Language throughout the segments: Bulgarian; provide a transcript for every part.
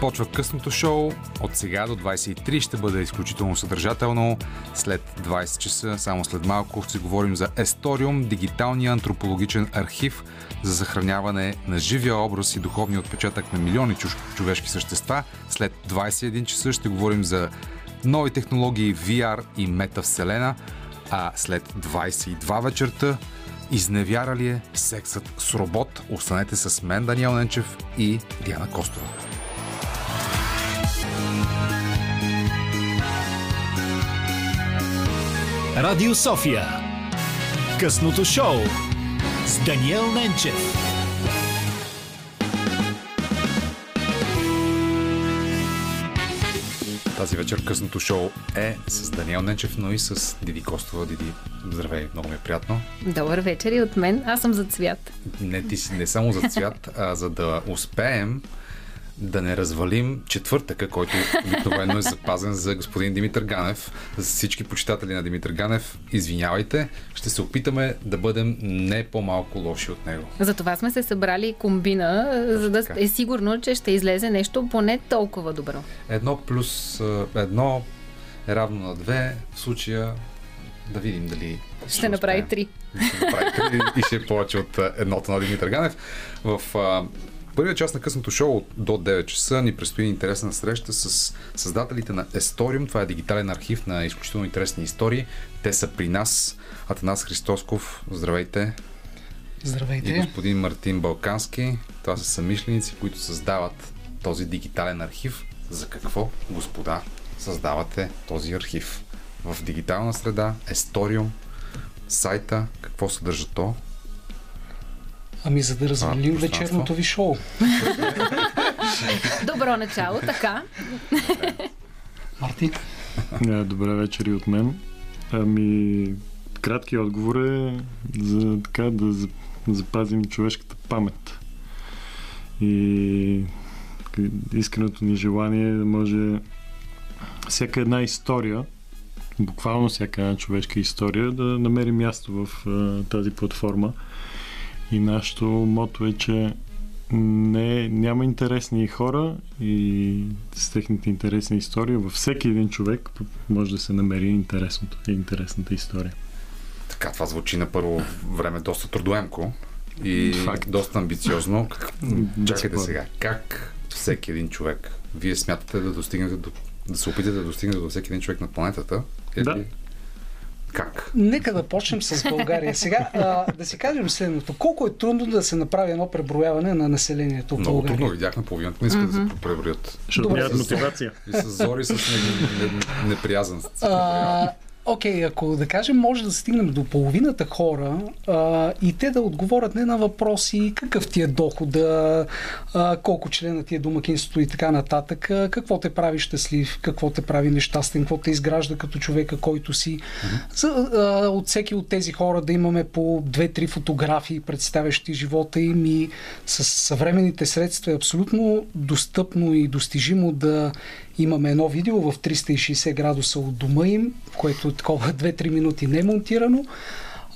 Започва късното шоу. От сега до 23 ще бъде изключително съдържателно. След 20 часа, само след малко, ще говорим за Есториум, дигиталния антропологичен архив за съхраняване на живия образ и духовния отпечатък на милиони човешки същества. След 21 часа ще говорим за нови технологии VR и метавселена. А след 22 вечерта Изневяра ли е сексът с робот? Останете с мен, Даниел Ненчев и Диана Костова. Радио София. Късното шоу с Даниел Ненчев. Тази вечер късното шоу е с Даниел Ненчев, но и с Диди Костова. Диди, здравей, много ми е приятно. Добър вечер и от мен. Аз съм за цвят. Не, ти си не само за цвят, а за да успеем да не развалим четвъртъка, който обикновено е запазен за господин Димитър Ганев. За всички почитатели на Димитър Ганев, извинявайте, ще се опитаме да бъдем не по-малко лоши от него. За това сме се събрали комбина, за да е сигурно, че ще излезе нещо поне толкова добро. Едно плюс едно е равно на две. В случая да видим дали ще, ще направи три. Ще направи три и ще е повече от едното на Димитър Ганев. В първият част на късното шоу до 9 часа ни предстои интересна среща с създателите на Есториум. Това е дигитален архив на изключително интересни истории. Те са при нас. Атанас Христосков, здравейте. Здравейте. И господин Мартин Балкански. Това са самишленици, които създават този дигитален архив. За какво, господа, създавате този архив? В дигитална среда, Есториум, сайта, какво съдържа то, Ами за да развалим а, вечерното ви шоу. Добро начало, така. Марти? Добре вечер и от мен. Ами, кратки отговор е за така да запазим човешката памет. И искреното ни желание е да може всяка една история, буквално всяка една човешка история, да намери място в а, тази платформа и нашето мото е, че не, няма интересни хора и с техните интересни истории във всеки един човек може да се намери интересното и интересната история. Така, това звучи на първо време доста трудоемко и Факт. доста амбициозно. Чакайте сега, как всеки един човек, вие смятате да достигнете до, да се опитате да достигнете до всеки един човек на планетата? Или... Да. Как? Нека да почнем с България. Сега а, да си кажем следното. Колко е трудно да се направи едно преброяване на населението в Много България? трудно. Видяхме половината. Не искат mm-hmm. да се преброят. Защото нямат мотивация. И с зори с неприязан. А, Окей, okay, ако да кажем, може да стигнем до половината хора а, и те да отговорят не на въпроси какъв ти е дохода, а, колко члена ти е домакинството и така нататък, а, какво те прави щастлив, какво те прави нещастен, какво те изгражда като човека, който си. Mm-hmm. За, а, от всеки от тези хора да имаме по две-три фотографии, представящи живота им и с съвременните средства е абсолютно достъпно и достижимо да Имаме едно видео в 360 градуса от дома им, което е такова 2-3 минути не е монтирано.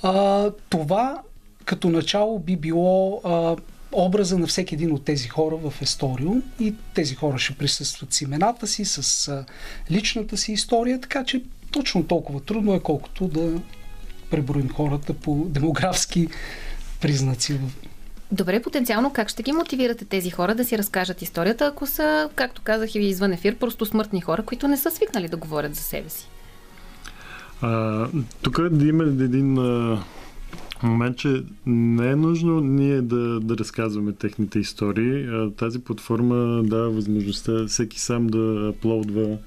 А, това като начало би било а, образа на всеки един от тези хора в Есториум и тези хора ще присъстват с имената си, с а, личната си история, така че точно толкова трудно е, колкото да преброим хората по демографски признаци Добре, потенциално как ще ги мотивирате тези хора да си разкажат историята, ако са, както казах и извън ефир, просто смъртни хора, които не са свикнали да говорят за себе си? А, тук да има един а, момент, че не е нужно ние да, да разказваме техните истории. А, тази платформа дава възможността всеки сам да аплодва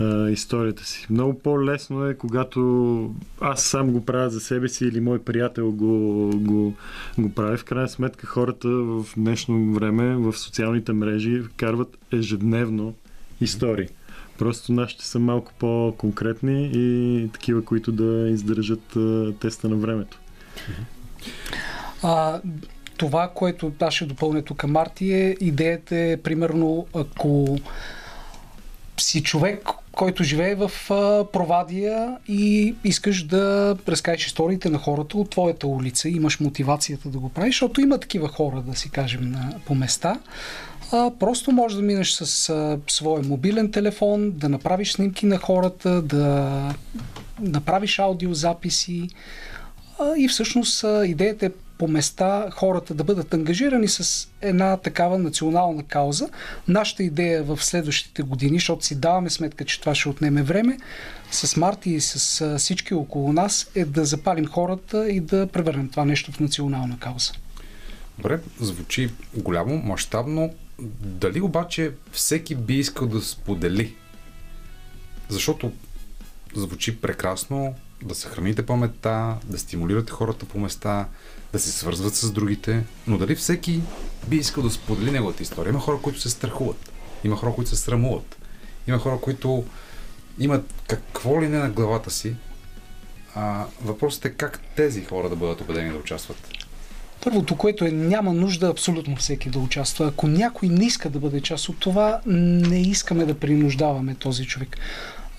а, историята си. Много по-лесно е, когато аз сам го правя за себе си или мой приятел го, го, го прави. В крайна сметка хората в днешно време в социалните мрежи карват ежедневно истории. Просто нашите са малко по-конкретни и такива, които да издържат а, теста на времето. А, това, което аз ще допълня тук, Марти, е идеята е, примерно, ако си човек, който живее в а, Провадия и искаш да разкажеш историите на хората от твоята улица. Имаш мотивацията да го правиш, защото има такива хора, да си кажем, на, по места. А, просто можеш да минеш с а, своя мобилен телефон, да направиш снимки на хората, да направиш аудиозаписи. А, и всъщност а, идеята е по места хората да бъдат ангажирани с една такава национална кауза. Нашата идея в следващите години, защото си даваме сметка, че това ще отнеме време, с Марти и с всички около нас е да запалим хората и да превърнем това нещо в национална кауза. Добре, звучи голямо, мащабно. Дали обаче всеки би искал да сподели? Защото звучи прекрасно да съхраните паметта, да стимулирате хората по места, да се свързват с другите, но дали всеки би искал да сподели неговата история? Има хора, които се страхуват, има хора, които се срамуват, има хора, които имат какво ли не на главата си. А, въпросът е как тези хора да бъдат убедени да участват. Първото, което е няма нужда абсолютно всеки да участва. Ако някой не иска да бъде част от това, не искаме да принуждаваме този човек.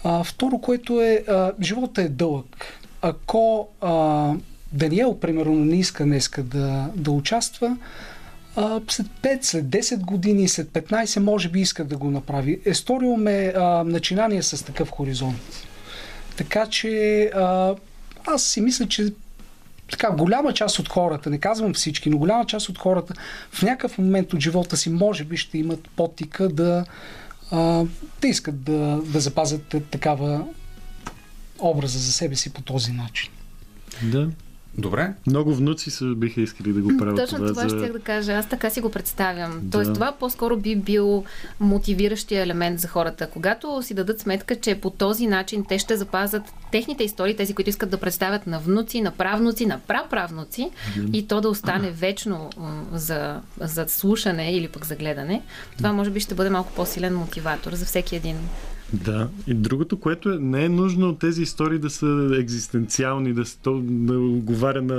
А, второ, което е, а, живота е дълъг. Ако а, Даниел, примерно, не иска днеска да, да участва, а, след 5, след 10 години, след 15, може би иска да го направи. Есториум е а, начинание с такъв хоризонт. Така че а, аз си мисля, че така, голяма част от хората, не казвам всички, но голяма част от хората в някакъв момент от живота си може би ще имат потика да, а, да искат да, да запазят такава образа за себе си по този начин. Да. Добре. Много внуци се биха искали да го правят. Точно това, това за... ще да кажа. Аз така си го представям. Да. Тоест това по-скоро би бил мотивиращия елемент за хората. Когато си дадат сметка, че по този начин те ще запазят техните истории, тези, които искат да представят на внуци, на правнуци, на праправнуци и то да остане вечно за, за слушане или пък за гледане, това може би ще бъде малко по-силен мотиватор за всеки един да, и другото, което е, не е нужно тези истории да са екзистенциални, да, то, да отговаря на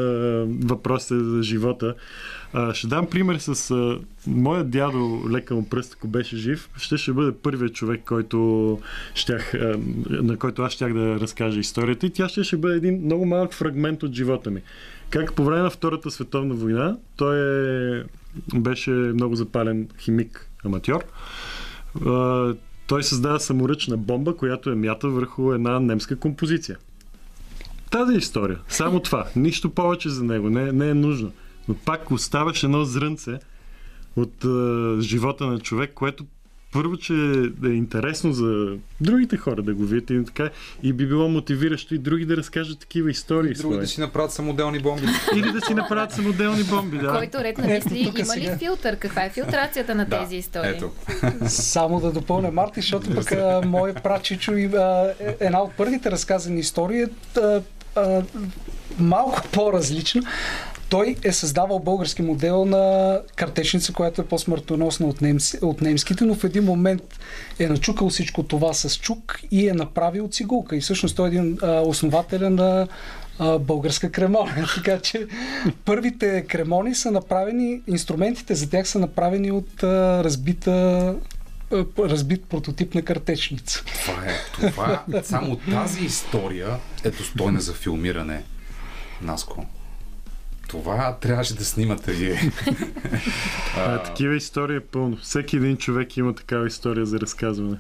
въпросите за живота. А, ще дам пример с а, моят дядо, лека му пръст, ако беше жив, ще ще бъде първият човек, който щях, а, на който аз щях да разкажа историята и тя ще, ще бъде един много малък фрагмент от живота ми. Как по време на Втората световна война той е, беше много запален химик, аматьор той създава саморъчна бомба, която е мята върху една немска композиция. Тази история. Само това. Нищо повече за него. Не, не е нужно. Но пак оставаш едно зрънце от е, живота на човек, което първо, че е интересно за другите хора да го видят и така, и би било мотивиращо и други да разкажат такива истории. И други да си направят самоделни бомби. Или да си направят самоделни бомби, да. Който ред на мисли, има ли филтър? Каква е филтрацията на тези истории? Ето. Само да допълня Марти, защото пък мой прачичо и е, една от първите разказани истории е малко по-различно той е създавал български модел на картечница, която е по-смъртоносна от, немци, от немските, но в един момент е начукал всичко това с чук и е направил цигулка. И всъщност той е един основателя на българска кремония. така че първите кремони са направени, инструментите за тях са направени от разбита разбит прототип на картечница. Това е. Това, само тази история е достойна за филмиране, Наско. Това трябваше да снимате вие. а, такива истории е пълно. Всеки един човек има такава история за разказване.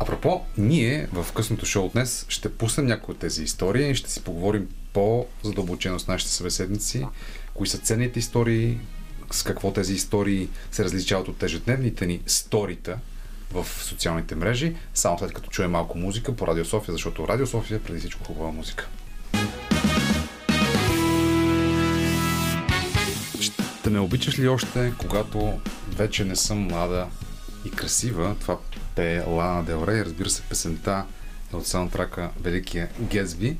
Апропо, ние в късното шоу днес ще пуснем някои от тези истории и ще си поговорим по-задълбочено с нашите събеседници, кои са ценните истории, с какво тези истории се различават от ежедневните ни сторита в социалните мрежи, само след като чуем малко музика по Радио София, защото Радио София е преди всичко хубава музика. Ще ме обичаш ли още, когато вече не съм млада и красива? Това е Лана Дел Рей. Разбира се, песента е от саундтрака Великия Гезби.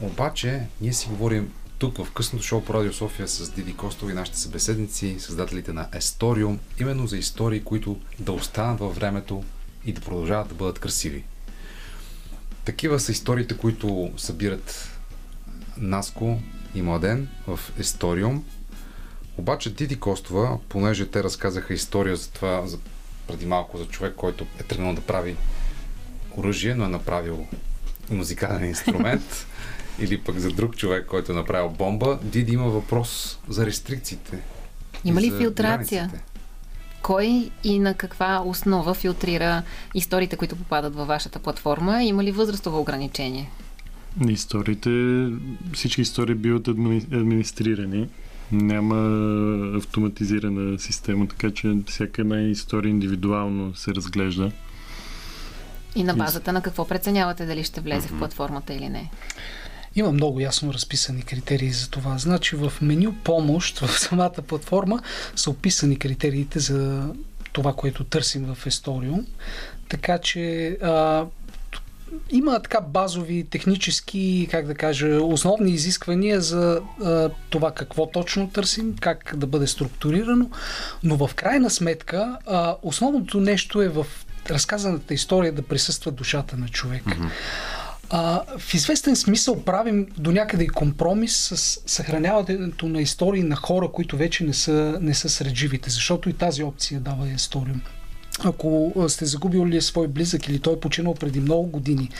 Обаче, ние си говорим тук в късното шоу по Радио София с Диди Костов и нашите събеседници, създателите на Есториум, именно за истории, които да останат във времето и да продължават да бъдат красиви. Такива са историите, които събират Наско и Младен в Есториум. Обаче Диди Костова, понеже те разказаха история за това, за преди малко за човек, който е тръгнал да прави оръжие, но е направил музикален инструмент, или пък за друг човек, който е направил бомба, Диди има въпрос за рестрикциите. Има ли филтрация? Границите. Кой и на каква основа филтрира историите, които попадат във вашата платформа? Има ли възрастово ограничение? Историите, всички истории биват админи, администрирани. Няма автоматизирана система, така че всяка една история индивидуално се разглежда. И на базата на какво преценявате дали ще влезе mm-hmm. в платформата или не? Има много ясно разписани критерии за това. Значи в меню помощ в самата платформа са описани критериите за това, което търсим в Estoриum. Така че а, има така базови, технически, как да кажа, основни изисквания за а, това какво точно търсим, как да бъде структурирано, но в крайна сметка а, основното нещо е в разказаната история да присъства душата на човек. Mm-hmm. А, в известен смисъл правим до някъде и компромис с съхраняването на истории на хора, които вече не са, не са сред живите, защото и тази опция дава история. Ако сте загубили свой близък или той е починал преди много години.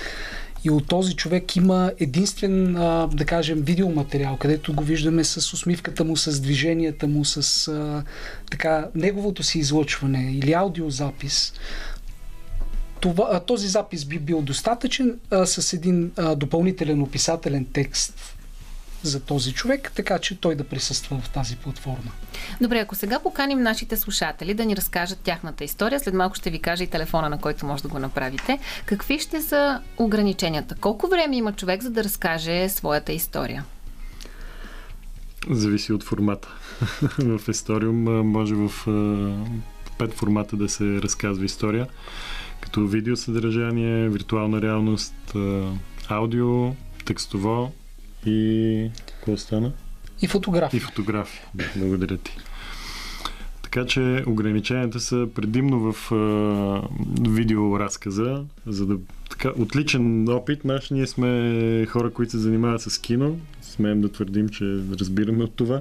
И от този човек има единствен, да кажем, видеоматериал, където го виждаме с усмивката му, с движенията му, с така, неговото си излъчване или аудиозапис, това, този запис би бил достатъчен а, с един а, допълнителен описателен текст за този човек, така че той да присъства в тази платформа. Добре, ако сега поканим нашите слушатели да ни разкажат тяхната история, след малко ще ви кажа и телефона, на който може да го направите. Какви ще са ограниченията? Колко време има човек за да разкаже своята история? Зависи от формата. в Есториум може в пет формата да се разказва история като видеосъдържание, виртуална реалност, аудио, текстово и какво стана? И фотографии. И фотографии. Благодаря ти. Така че ограниченията са предимно в а, видеоразказа, за да така, отличен опит. Наш, ние сме хора, които се занимават с кино. Смеем да твърдим, че разбираме от това.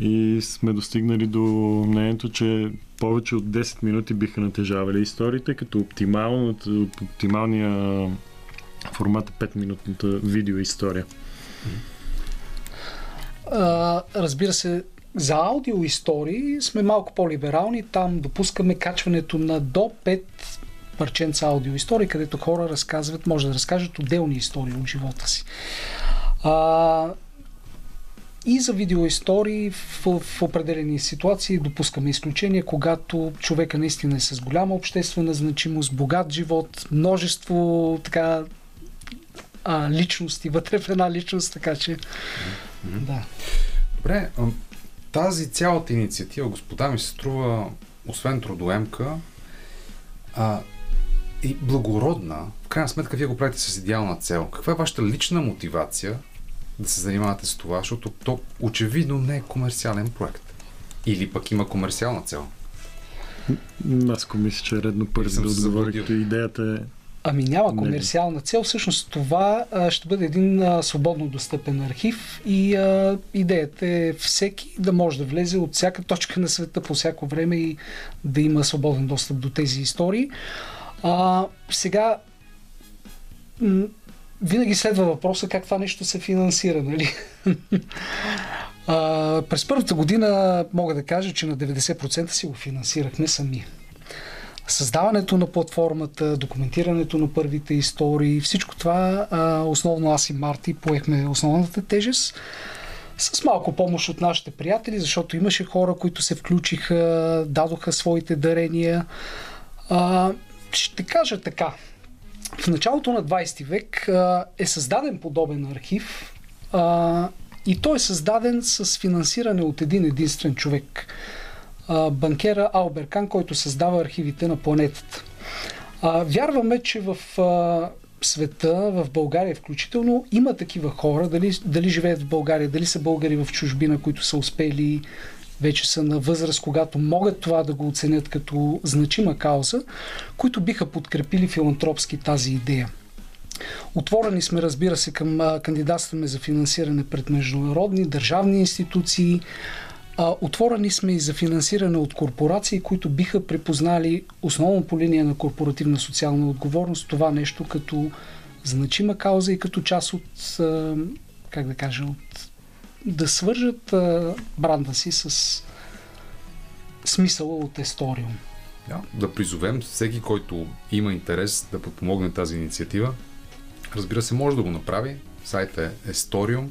И сме достигнали до мнението, че повече от 10 минути биха натежавали историите, като оптималния формат е 5-минутната видеоистория. Разбира се, за аудио истории сме малко по-либерални. Там допускаме качването на до 5 парченца аудио истории, където хора разказват, може да разкажат отделни истории от живота си. А, и за видеоистории в, в определени ситуации допускаме изключения, когато човека наистина е с голяма обществена значимост, богат живот, множество така а, личности вътре в една личност, така че mm-hmm. да. Добре, тази цялата инициатива, господа, ми се струва, освен трудоемка, а, и благородна. В крайна сметка, вие го правите с идеална цел. Каква е вашата лична мотивация да се занимавате с това, защото то очевидно не е комерциален проект. Или пък има комерциална цел. Аз мисля, че е редно първи да отговоря, като идеята е Ами няма комерциална цел. Всъщност това а, ще бъде един а, свободно достъпен архив и а, идеята е всеки да може да влезе от всяка точка на света по всяко време и да има свободен достъп до тези истории. А, сега винаги следва въпроса как това нещо се финансира, нали? а, през първата година мога да кажа, че на 90% си го финансирахме сами. Създаването на платформата, документирането на първите истории, всичко това, основно аз и Марти поехме основната тежест с малко помощ от нашите приятели, защото имаше хора, които се включиха, дадоха своите дарения. А, ще кажа така в началото на 20 век а, е създаден подобен архив а, и той е създаден с финансиране от един единствен човек. Банкера Алберкан, който създава архивите на планетата. Вярваме, че в света, в България включително, има такива хора, дали, дали живеят в България, дали са българи в чужбина, които са успели вече са на възраст, когато могат това да го оценят като значима кауза, които биха подкрепили филантропски тази идея. Отворени сме, разбира се, към кандидатстваме за финансиране пред международни, държавни институции, А, отворени сме и за финансиране от корпорации, които биха припознали основно по линия на корпоративна социална отговорност това нещо като значима кауза и като част от, а, как да кажа, от да свържат а, бранда си с смисъла от Есториум. Да, да призовем всеки, който има интерес да подпомогне тази инициатива. Разбира се, може да го направи. Сайт е estorium.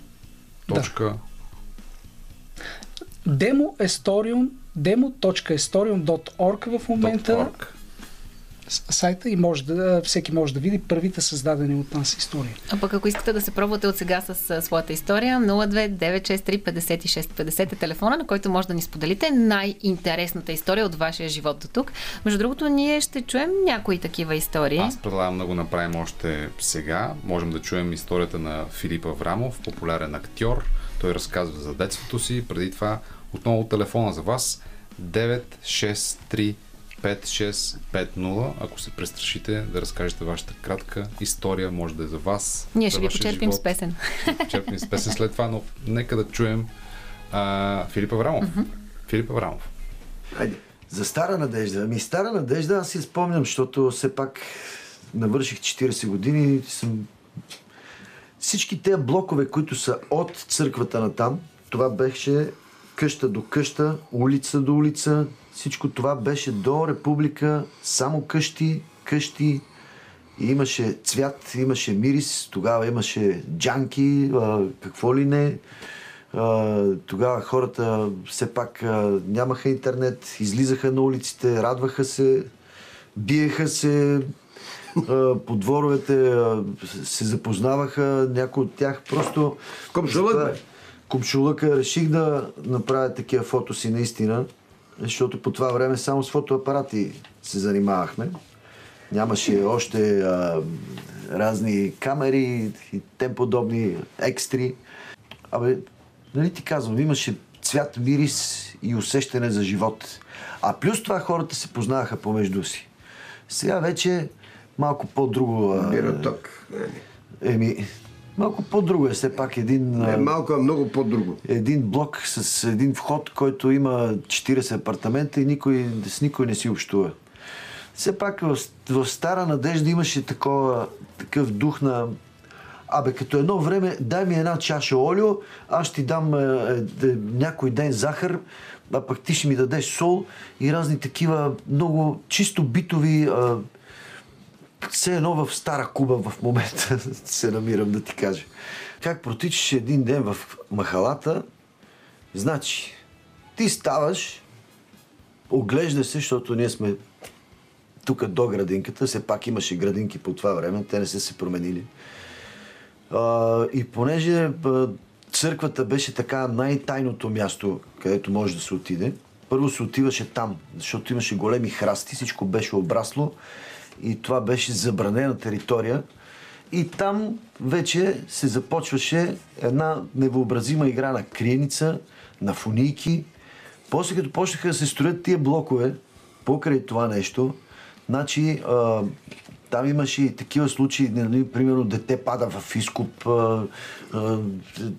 Да. Demo Estorium, demo.estorium.org в момента. .org сайта и може да, всеки може да види първите създадени от нас истории. А пък ако искате да се пробвате от сега с своята история, 029635650 е телефона, на който може да ни споделите най-интересната история от вашия живот до тук. Между другото, ние ще чуем някои такива истории. Аз предлагам да го направим още сега. Можем да чуем историята на Филип Аврамов, популярен актьор. Той разказва за детството си. Преди това отново телефона за вас 963 5650. Ако се престрашите да разкажете вашата кратка история, може да е за вас. Ние ще ви почерпим с песен. Ще почерпим с песен след това, но нека да чуем а, Филип Аврамов. Mm-hmm. Филип Аврамов. Хайде. За Стара надежда. Ами Стара надежда аз си спомням, защото все пак навърших 40 години и съм... Всички тези блокове, които са от църквата на там, това беше къща до къща, улица до улица, всичко това беше до република, само къщи, къщи, и имаше цвят, имаше мирис, тогава имаше джанки, а, какво ли не. А, тогава хората все пак а, нямаха интернет, излизаха на улиците, радваха се, биеха се, по дворовете се запознаваха, някои от тях просто... Комшулък, Комшулъка реших да направя такива фотоси наистина защото по това време само с фотоапарати се занимавахме. Нямаше още а, разни камери и тем подобни екстри. Абе, нали ти казвам, имаше цвят, мирис и усещане за живот. А плюс това хората се познаваха помежду си. Сега вече малко по-друго... Бироток. Еми, Малко по-друго е все пак един... Не, малко, а много по-друго. Един блок с един вход, който има 40 апартамента и никой, с никой не си общува. Все пак в, в Стара Надежда имаше такова, такъв дух на Абе, като едно време, дай ми една чаша олио, аз ще ти дам е, е, е, някой ден захар, а пък ти ще ми дадеш сол и разни такива много чисто битови е, все едно в Стара Куба в момента се намирам да ти кажа. Как протичаш един ден в махалата, значи, ти ставаш, оглежда се, защото ние сме тук до градинката, все пак имаше градинки по това време, те не са се променили. А, и понеже а, църквата беше така най-тайното място, където може да се отиде, първо се отиваше там, защото имаше големи храсти, всичко беше обрасло и това беше забранена територия. И там вече се започваше една невъобразима игра на криеница, на фунийки. После като почнаха да се строят тия блокове, покрай това нещо, значи а, там имаше и такива случаи, нали, примерно дете пада в изкуп, а, а,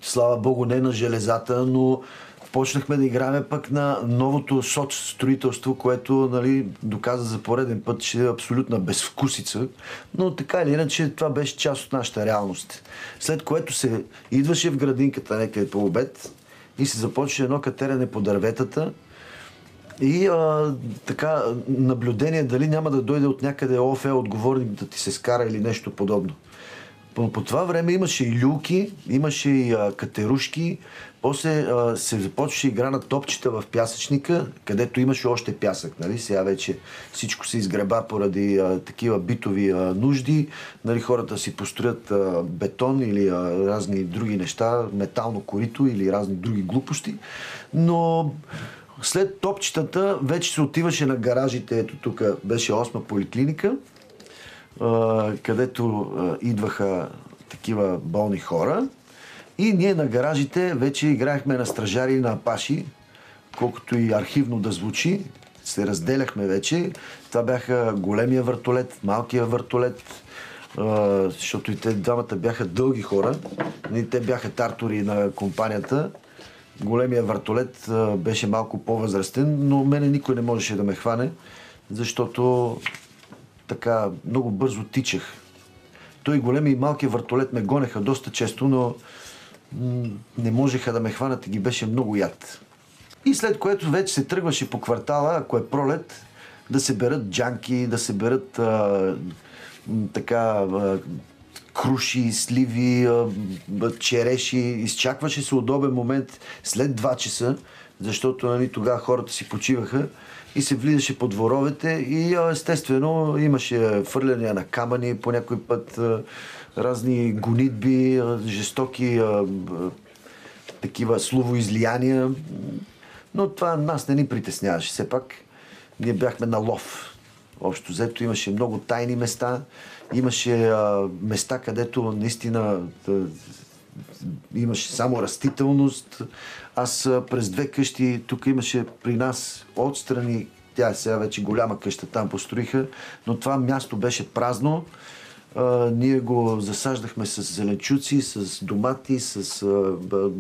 слава богу не на железата, но почнахме да играем пък на новото соц строителство, което нали, доказа за пореден път, че е абсолютна безвкусица. Но така или иначе това беше част от нашата реалност. След което се идваше в градинката някъде по обед и се започва едно катерене по дърветата и а, така наблюдение дали няма да дойде от някъде ОФЕ отговорник да ти се скара или нещо подобно. По, по това време имаше и люки, имаше и а, катерушки, после а, се започваше игра на топчета в пясъчника, където имаше още пясък. Нали? Сега вече всичко се изгреба поради а, такива битови а, нужди. Нали? Хората си построят а, бетон или а, разни други неща, метално корито или разни други глупости. Но след топчетата вече се отиваше на гаражите. Ето тук беше осма поликлиника където идваха такива болни хора. И ние на гаражите вече играехме на стражари и на апаши, колкото и архивно да звучи. Се вече. Това бяха големия въртолет, малкия въртолет, защото и те двамата бяха дълги хора. Те бяха тартори на компанията. големия въртолет беше малко по-възрастен, но мене никой не можеше да ме хване, защото така много бързо тичах. Той големи и малки въртолет ме гонеха доста често, но не можеха да ме хванат и ги беше много яд. И след което вече се тръгваше по квартала, ако е пролет, да се берат джанки, да се берат а, така а, круши, сливи, а, череши. Изчакваше се удобен момент след 2 часа, защото нали, тогава хората си почиваха и се влизаше по дворовете и естествено имаше фърляния на камъни по някой път, а, разни гонитби, а, жестоки а, б- такива словоизлияния. Но това нас не ни притесняваше. Все пак ние бяхме на лов. Общо взето имаше много тайни места. Имаше а, места, където наистина а, имаше само растителност. Аз а, през две къщи, тук имаше при нас отстрани, тя сега вече голяма къща, там построиха, но това място беше празно. А, ние го засаждахме с зеленчуци, с домати, с а, б-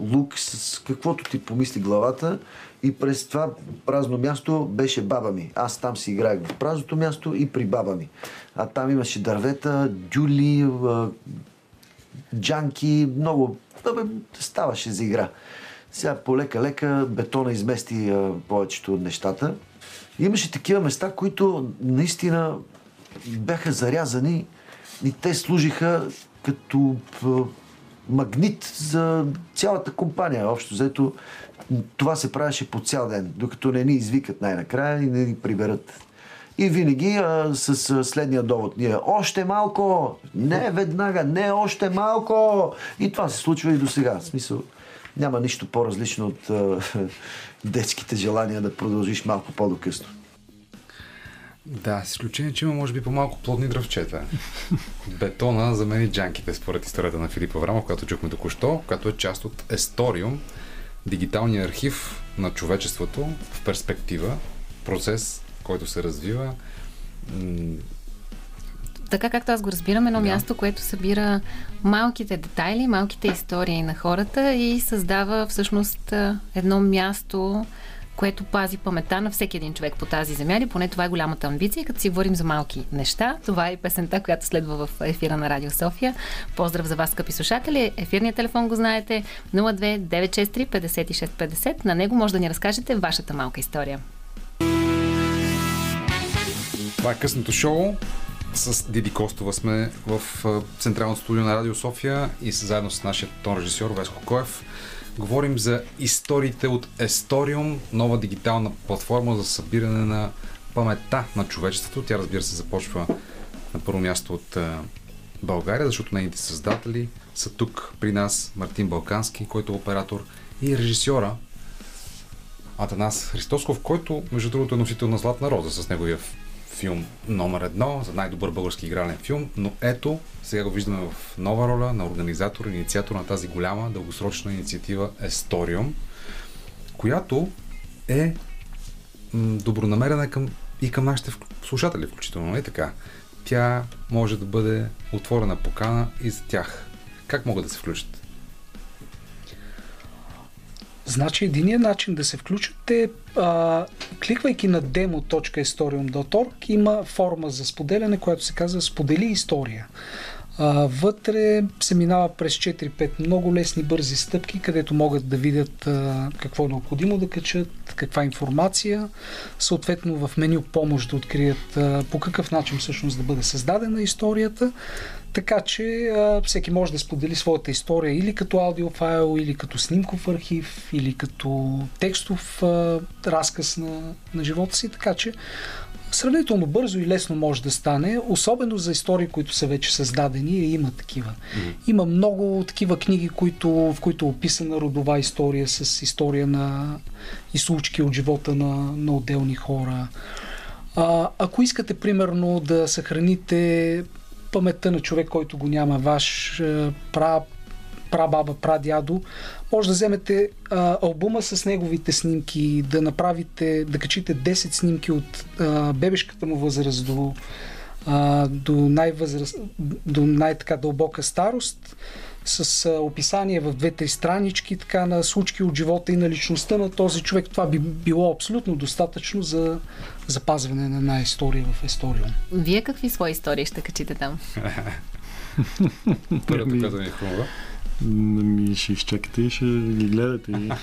лук, с каквото ти помисли главата. И през това празно място беше баба ми. Аз там си играех в празното място и при баба ми. А там имаше дървета, дюли, а, джанки, много. Абе, ставаше за игра. Сега полека-лека бетона измести а, повечето от нещата. Имаше такива места, които наистина бяха зарязани и те служиха като магнит за цялата компания. Общо взето това се правеше по цял ден, докато не ни извикат най-накрая и не ни приберат. И винаги а, с а, следния довод. Ние още малко! Не веднага, не още малко! И това се случва и до сега. В смисъл, няма нищо по-различно от а, детските желания да продължиш малко по-докъсно. Да, с изключение, че има може би по-малко плодни дръвчета. Бетона замени джанките, според историята на Филип Аврамов, която чухме току-що, която е част от Есториум, дигиталния архив на човечеството в перспектива, процес, който се развива. Така както аз го разбирам, едно Да. място, което събира малките детайли, малките истории на хората и създава всъщност едно място, което пази памета на всеки един човек по тази земя. Или поне това е голямата амбиция. Като си говорим за малки неща, това е и песента, която следва в ефира на Радио София. Поздрав за вас, скъпи слушатели. Ефирният телефон го знаете 02 963 56 50. На него може да ни разкажете вашата малка история. Това е късното шоу. С Диди Костова сме в Централното студио на Радио София и заедно с нашия тон режисьор Веско Коев говорим за историите от Есториум, нова дигитална платформа за събиране на паметта на човечеството. Тя разбира се започва на първо място от България, защото нейните създатели са тук при нас Мартин Балкански, който е оператор и режисьора Атанас Христосков, който, между другото, е носител на Златна роза с неговия филм номер едно за най-добър български игрален филм, но ето, сега го виждаме в нова роля на организатор, инициатор на тази голяма дългосрочна инициатива Есториум, която е добронамерена към, и към нашите слушатели, включително, и така. Тя може да бъде отворена покана и за тях. Как могат да се включат? Значи единият начин да се включат е, а, кликвайки на demo.historium.org има форма за споделяне, която се казва Сподели история. А, вътре се минава през 4-5 много лесни бързи стъпки, където могат да видят а, какво е необходимо да качат, каква информация, съответно в меню помощ да открият а, по какъв начин всъщност да бъде създадена историята, така че а, всеки може да сподели своята история или като аудиофайл, или като снимков архив, или като текстов а, разказ на, на живота си, така че сравнително бързо и лесно може да стане, особено за истории, които са вече създадени и има такива. Mm-hmm. Има много такива книги, които, в които е описана родова история с история на и случки от живота на, на отделни хора. А, ако искате, примерно, да съхраните паметта на човек, който го няма, ваш е, пра, прабаба, прадядо, може да вземете а, албума с неговите снимки, да направите, да качите 10 снимки от а, бебешката му възраст до, а, до, най-възраст, до най-така дълбока старост, с а, описание в две-три странички така на случки от живота и на личността на този човек. Това би било абсолютно достатъчно за запазване на една история в Есториум. Вие какви свои истории ще качите там? Първото, което ми хрумва. Ми ще изчакате и ще ги гледате. И...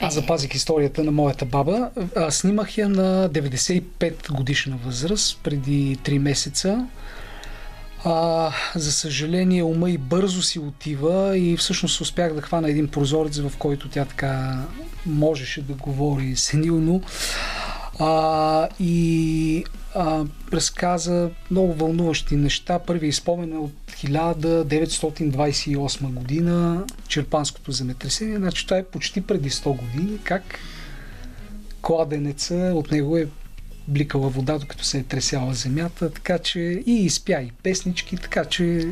Аз запазих историята на моята баба. А, снимах я на 95 годишна възраст, преди 3 месеца. А, за съжаление, ума и бързо си отива и всъщност успях да хвана един прозорец, в който тя така можеше да говори сенилно. А, и а, разказа много вълнуващи неща. Първият спомен е от 1928 година, Черпанското земетресение. Значи това е почти преди 100 години. Как кладенеца от него е бликала вода, докато се е тресяла земята, така че и изпя и песнички, така че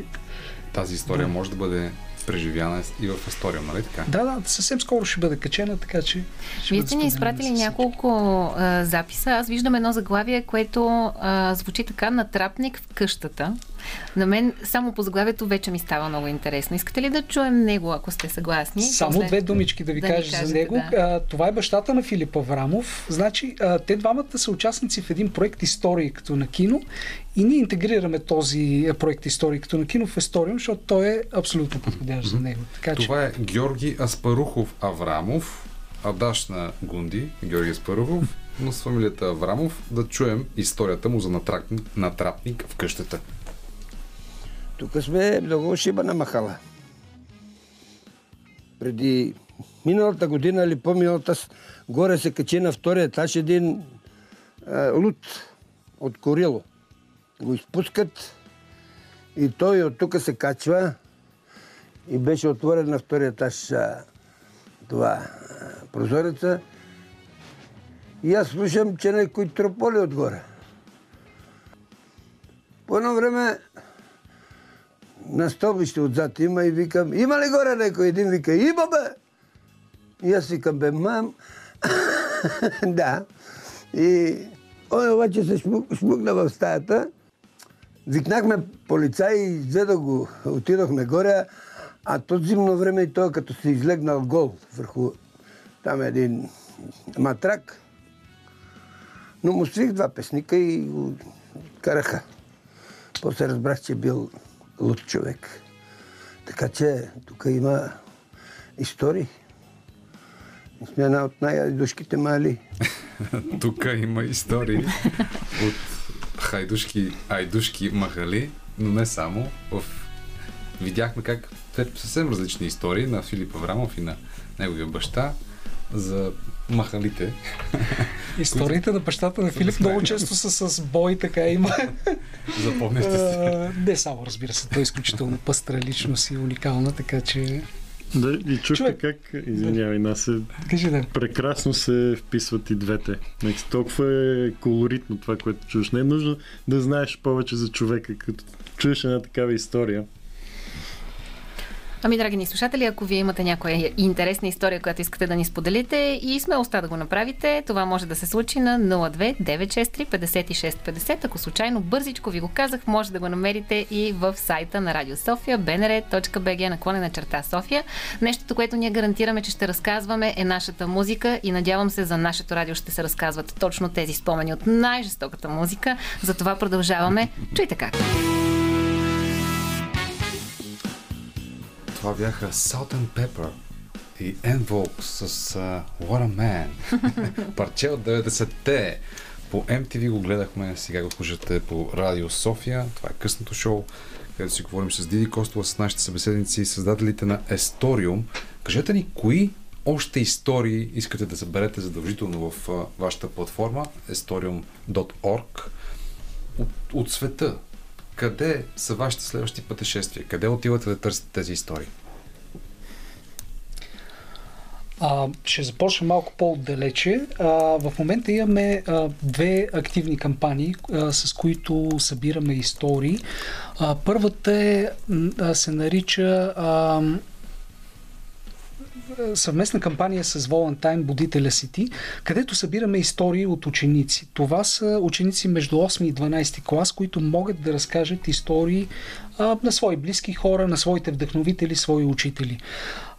Тази история може да бъде преживяна и в история, нали така? да, да, съвсем скоро ще бъде качена, така че ще Вие сте ни изпратили няколко а, записа. Аз виждам едно заглавие, което а, звучи така натрапник в къщата. На мен само по заглавието вече ми става много интересно. Искате ли да чуем него, ако сте съгласни? Само После- две думички да ви да кажа за него. да. А, това е бащата на Филип Аврамов. Значи, а, те двамата са участници в един проект истории като на кино и ние интегрираме този а, проект истории като на кино в Есториум, защото той е абсолютно подходящ за него. Така че, Това е Георги Аспарухов Аврамов, адаш на Гунди, Георги Аспарухов, но с фамилията Аврамов, да чуем историята му за натрапник, натрапник в къщата. Тук сме много шибана махала. Преди миналата година или по-миналата горе се качи на втория етаж един а, лут от Корило. Го изпускат и той от тук се качва и беше отворен на втория етаж това прозореца. И аз слушам, че някой трополи отгоре. По едно време на стълбище отзад има и викам, има ли горе някой? Един вика, има бе! И аз викам, бе, мам. да. И той обаче се шмук, в стаята. Викнахме полицай и изведох го. Отидохме горе, а то зимно време и той като се излегнал гол върху там един матрак. Но му свих два песника и го караха. После разбрах, че е бил луд човек. Така че тук има истории. Сме една от най-душките мали. Тук има истории от хайдушки, айдушки махали, но не само. В... Видяхме как те съвсем различни истории на Филип Аврамов и на неговия баща за махалите. историите на бащата на Филип много често са с бой, така има. Запомнете се. Не само, разбира се, той е изключително пъстра личност и уникална, така че... Да, и чухте Човек- как, извинявай, нас се Кажи да. прекрасно се вписват и двете. Значи, толкова е колоритно това, което чуеш. Не е нужно да знаеш повече за човека, като чуеш една такава история. Ами, драги ни слушатели, ако вие имате някоя интересна история, която искате да ни споделите и смелостта да го направите, това може да се случи на 02 963 56 50. Ако случайно бързичко ви го казах, може да го намерите и в сайта на Радио София, bnr.bg, наклонена черта София. Нещото, което ние гарантираме, че ще разказваме е нашата музика и надявам се за нашето радио ще се разказват точно тези спомени от най-жестоката музика. Затова продължаваме. Чуйте как. Това бяха Salt and Pepper и Envox с uh, What a Man. Парче от 90-те. По MTV го гледахме, сега го слушате по Радио София. Това е късното шоу, където си говорим с Диди Костова, с нашите събеседници, създателите на Есториум. Кажете ни, кои още истории искате да съберете задължително в а, вашата платформа estorium.org от, от света? Къде са вашите следващи пътешествия? Къде отивате да търсите тези истории? А, ще започна малко по-отдалече. А, в момента имаме а, две активни кампании, а, с които събираме истории. А, първата е, а, се нарича а, съвместна кампания с Волантайн Будителя си ти, където събираме истории от ученици. Това са ученици между 8 и 12 клас, които могат да разкажат истории а, на свои близки хора, на своите вдъхновители, свои учители.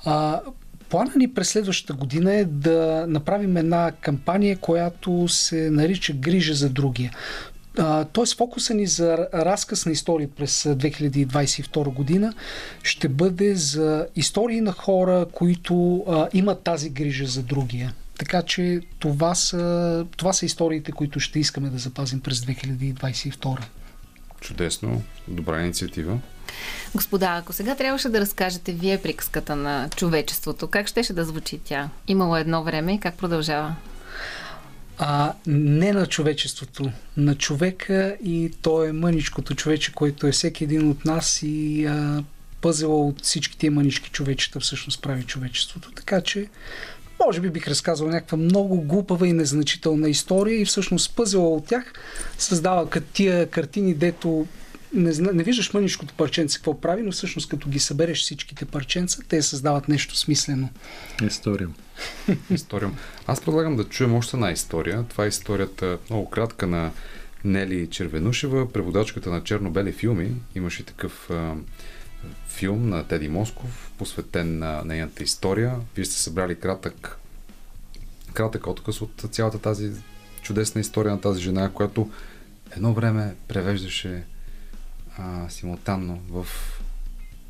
А, Плана ни през следващата година е да направим една кампания, която се нарича Грижа за другия. Тоест фокуса ни за разказ на истории през 2022 година ще бъде за истории на хора, които а, имат тази грижа за другия. Така че това са, това са историите, които ще искаме да запазим през 2022. Чудесно, добра инициатива. Господа, ако сега трябваше да разкажете вие приказката на човечеството, как щеше да звучи тя? Имало едно време и как продължава? А не на човечеството, на човека и то е мъничкото човече, което е всеки един от нас и а, пъзела от всички тия мънички човечета всъщност прави човечеството. Така че може би бих разказал някаква много глупава и незначителна история и всъщност пъзела от тях създава тия картини, дето не, не виждаш мъничкото парченце какво прави, но всъщност като ги събереш всичките парченца, те създават нещо смислено. История. История. Аз предлагам да чуем още една история. Това е историята много кратка на Нели Червенушева, преводачката на черно-бели филми. Имаше такъв а, филм на Теди Москов, посветен на нейната история. Вие сте събрали кратък, кратък отказ от цялата тази чудесна история на тази жена, която едно време превеждаше а, симултанно в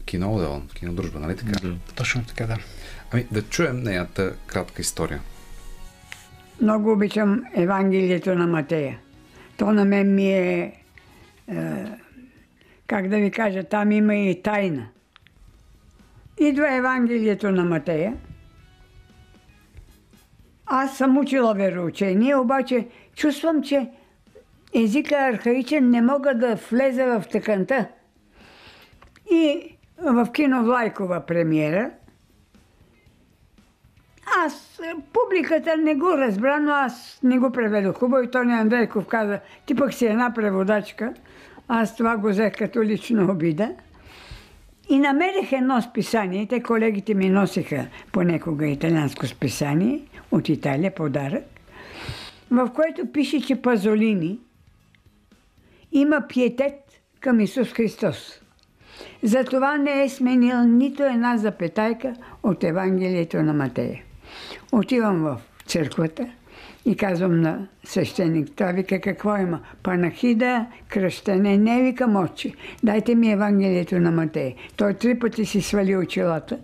кино Одеон, в кино Дружба, нали така? Да. Точно така, да. Ами да чуем нейната кратка история. Много обичам Евангелието на Матея. То на мен ми е, е как да ви кажа, там има и тайна. Идва Евангелието на Матея. Аз съм учила вероучение, обаче чувствам, че езика архаичен, не мога да влезе в тъканта. И в кино Влайкова премиера, аз, публиката не го разбра, но аз не го преведох хубаво и Тони Андрейков каза, ти пък си една преводачка. Аз това го взех като лично обида. И намерих едно списание, те колегите ми носиха понекога италианско списание от Италия, подарък, в което пише, че Пазолини има пиетет към Исус Христос. Затова не е сменил нито една запетайка от Евангелието на Матея. Отивам в църквата и казвам на свещеник, това вика какво има? Панахида, кръщане, не вика мочи. Дайте ми Евангелието на Матея. Той три пъти си свали очилата.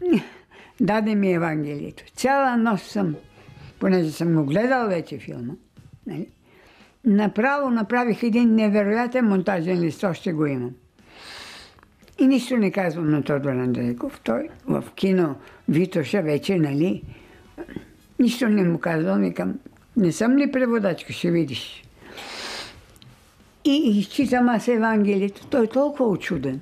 Даде ми Евангелието. Цяла нощ съм, понеже съм го гледал вече филма, нали? Направо направих един невероятен монтажен лист, още го имам. И нищо не казвам на Тодор Андрейков. Той в кино Витоша вече, нали, нищо не му казвам. Викам, не съм ли преводачка, ще видиш. И изчитам аз Евангелието. Той е толкова очуден.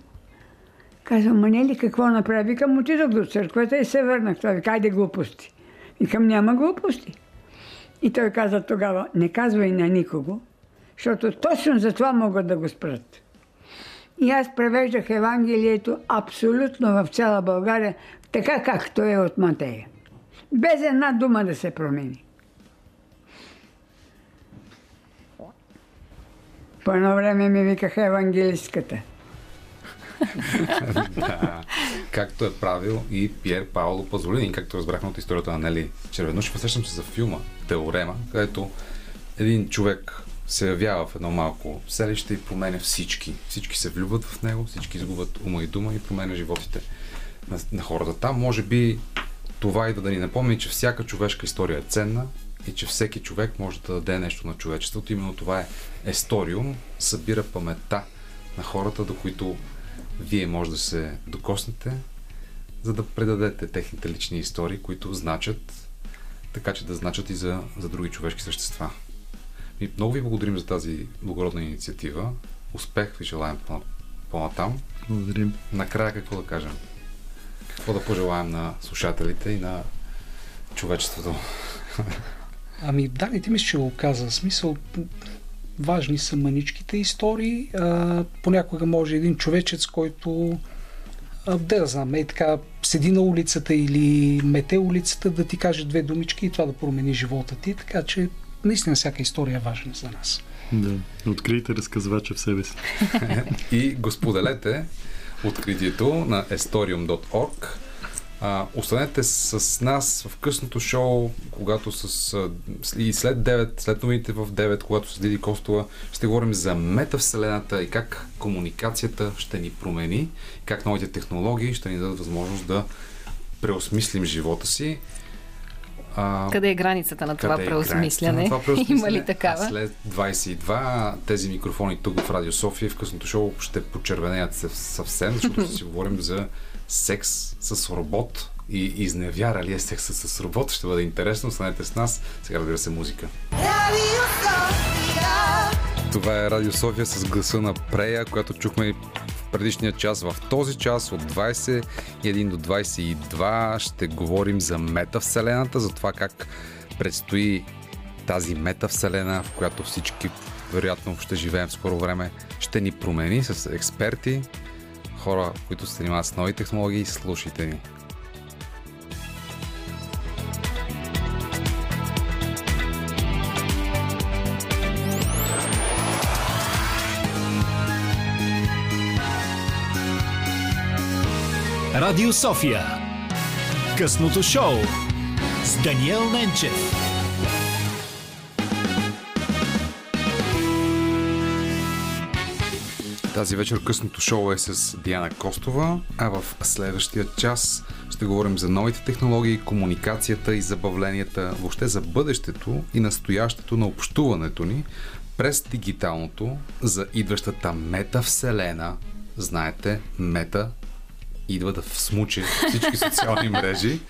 Казвам, ма не ли какво направи? Викам, отидох до църквата и се върнах. Той вика, айде глупости. Викам, няма глупости. И той каза тогава, не казвай на никого, защото точно за това могат да го спрат. И аз превеждах Евангелието абсолютно в цяла България, така както е от Матея. Без една дума да се промени. По едно време ми викаха евангелистката. да, както е правил и Пьер Паоло Пазолини, както разбрахме от историята на Нели Червенушев. Сещам се за филма Теорема, където един човек се явява в едно малко селище и променя всички. Всички се влюбват в него, всички изгубват ума и дума и променя животите на, на хората там. Може би това и да ни напомни, че всяка човешка история е ценна и че всеки човек може да даде нещо на човечеството. Именно това е есториум, събира паметта на хората, до които вие може да се докоснете, за да предадете техните лични истории, които значат, така че да значат и за, за други човешки същества. И много ви благодарим за тази благородна инициатива. Успех ви желаем по-натам. Благодарим. Накрая какво да кажем? Какво да пожелаем на слушателите и на човечеството? Ами, да, ти мисля, че го каза. Смисъл, важни са маничките истории. А, понякога може един човечец, който а, да знам, е така седи на улицата или мете улицата, да ти каже две думички и това да промени живота ти. Така че наистина всяка история е важна за нас. Да, открийте разказвача в себе си. и го споделете откритието на estorium.org. А, останете с нас в късното шоу, когато с, и след 9, след новините в 9, когато с Диди Костова ще говорим за метавселената и как комуникацията ще ни промени, как новите технологии ще ни дадат възможност да преосмислим живота си. А, къде е границата на това, е преосмисляне? На това преосмисляне? Има ли такава? А след 22 тези микрофони тук в Радио София в късното шоу ще почервенеят съвсем, защото си говорим за секс с робот и изневяра ли е секса с робот. Ще бъде интересно. Останете с нас. Сега разбира се музика. Това е Радио София с гласа на Прея, която чухме в предишния час. В този час от 21 до 22 ще говорим за метавселената, за това как предстои тази метавселена, в която всички вероятно ще живеем в скоро време, ще ни промени с експерти, хора, които се занимават с нови технологии, слушайте ни. Радио София. Късното шоу с Даниел Ненчев. Тази вечер късното шоу е с Диана Костова, а в следващия час ще говорим за новите технологии, комуникацията и забавленията, въобще за бъдещето и настоящето на общуването ни през дигиталното, за идващата метавселена. Знаете, мета идва да всмучи всички социални мрежи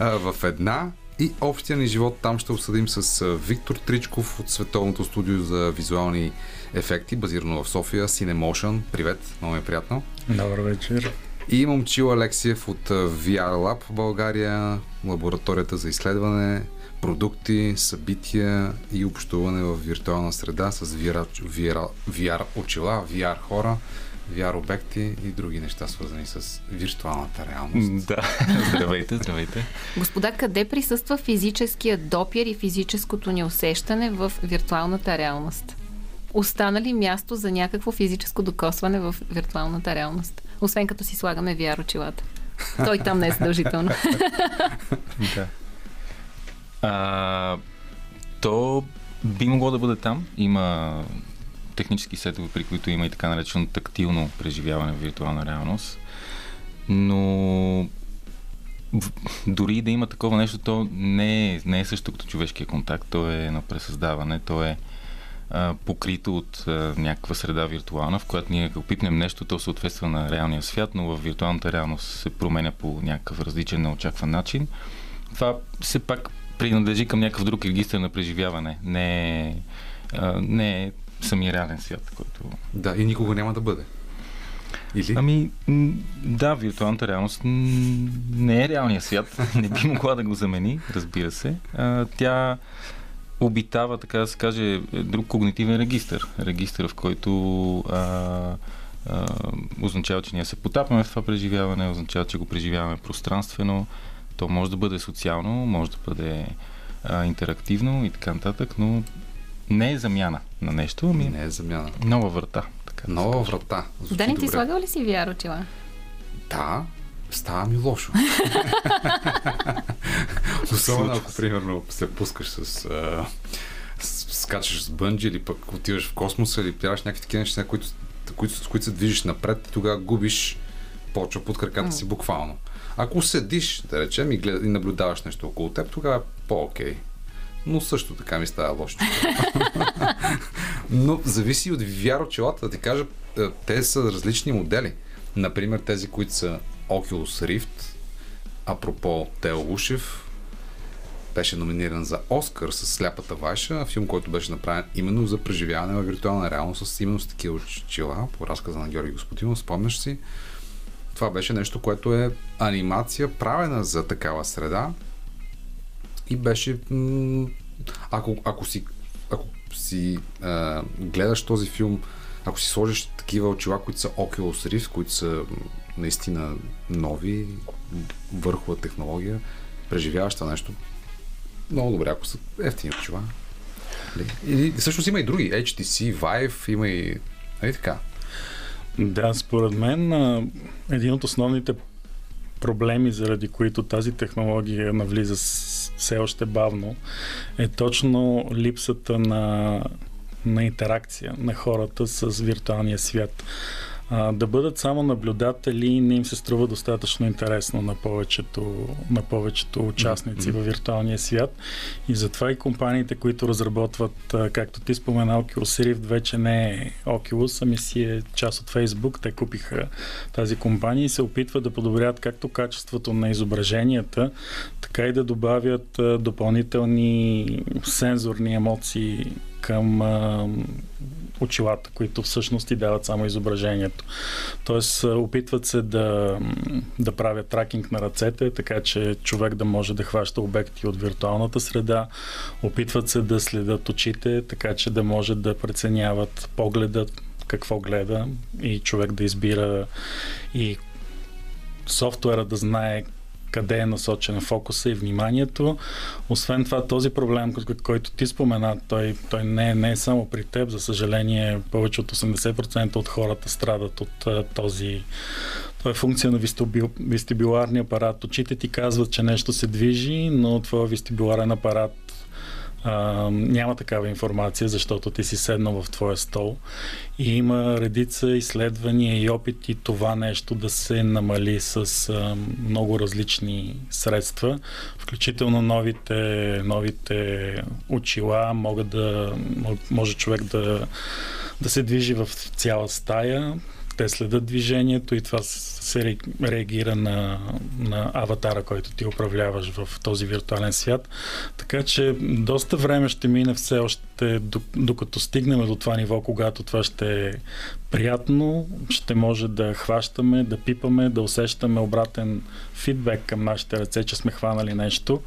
в една и общия ни живот там ще обсъдим с Виктор Тричков от Световното студио за визуални ефекти, базирано в София, Cinemotion. Привет, много е приятно. Добър вечер. И имам Чил Алексиев от VR Lab в България, лабораторията за изследване, продукти, събития и общуване в виртуална среда с VR, VR, VR очила, VR хора. VR обекти и други неща, свързани с виртуалната реалност. Да, здравейте, здравейте. Господа, къде присъства физическия допир и физическото ни усещане в виртуалната реалност? Остана ли място за някакво физическо докосване в виртуалната реалност? Освен като си слагаме VR очилата. Той там не е задължително. да. А, то би могло да бъде там. Има технически сетове, при които има и така наречено тактилно преживяване в виртуална реалност. Но дори да има такова нещо, то не е, не е също като човешкия контакт, то е на пресъздаване, то е а, покрито от а, някаква среда виртуална, в която ние ако пипнем нещо, то съответства на реалния свят, но в виртуалната реалност се променя по някакъв различен, неочакван начин. Това все пак принадлежи към някакъв друг регистр на преживяване. Не е, а, не е самия реален свят, който... Да, и никога няма да бъде. Или? Ами, да, виртуалната реалност не е реалният свят. Не би могла да го замени, разбира се. А, тя обитава, така да се каже, друг когнитивен регистр. Регистър, в който а, а, означава, че ние се потапяме в това преживяване, означава, че го преживяваме пространствено. То може да бъде социално, може да бъде а, интерактивно и така нататък, но не е замяна на нещо, ами не е замяна. Нова врата. Така нова да врата. Дани, ти слагал ли си VR очила? Да, става ми лошо. Особено ако, примерно, се пускаш с... А, скачаш с бънджи или пък отиваш в космоса или правиш някакви такива неща, които, които, с които се движиш напред и тогава губиш почва под краката си буквално. Ако седиш, да речем, и, глед, и наблюдаваш нещо около теб, тогава е по-окей но също така ми става лошо. но зависи от VR очилата, да ти кажа, е, те са различни модели. Например, тези, които са Oculus Rift, апропо Тео Ушев, беше номиниран за Оскар с Сляпата Вайша, филм, който беше направен именно за преживяване в виртуална реалност с именно с такива очила, по разказа на Георги Господинов, спомняш си. Това беше нещо, което е анимация, правена за такава среда, и беше... Ако, ако си, ако си а, гледаш този филм, ако си сложиш такива очила, които са Oculus Rift, които са наистина нови, върхова технология, преживяваш това нещо много добре, ако са ефтини очила. Или всъщност има и други. HTC, Vive, има и... Нали така? Да, според мен един от основните проблеми, заради които тази технология навлиза все още бавно, е точно липсата на, на интеракция на хората с виртуалния свят. А, да бъдат само наблюдатели не им се струва достатъчно интересно на повечето, на повечето участници във виртуалния свят. И затова и компаниите, които разработват, а, както ти спомена, Oculus Rift, вече не е Oculus, ами си е част от Facebook. Те купиха тази компания и се опитват да подобрят както качеството на изображенията, така и да добавят а, допълнителни сензорни емоции към а, очилата, които всъщност ти дават само изображението. Тоест, а, опитват се да, да правят тракинг на ръцете, така че човек да може да хваща обекти от виртуалната среда. Опитват се да следят очите, така че да може да преценяват погледът, какво гледа и човек да избира и софтуера да знае къде е насочен фокуса и вниманието. Освен това, този проблем, кой- който ти спомена, той, той не, е, не е само при теб. За съжаление, повече от 80% от хората страдат от този това е функция на вестибуларния апарат. Очите ти казват, че нещо се движи, но твоя вестибуларен апарат а, няма такава информация, защото ти си седнал в твоя стол. И има редица изследвания и опити това нещо да се намали с а, много различни средства, включително новите, новите очила могат да, може човек да, да се движи в цяла стая, те следят движението и това се ре- реагира на, на аватара, който ти управляваш в този виртуален свят. Така че доста време ще мине все още, док- докато стигнем до това ниво, когато това ще е приятно, ще може да хващаме, да пипаме, да усещаме обратен фидбек към нашите ръце, че сме хванали нещо.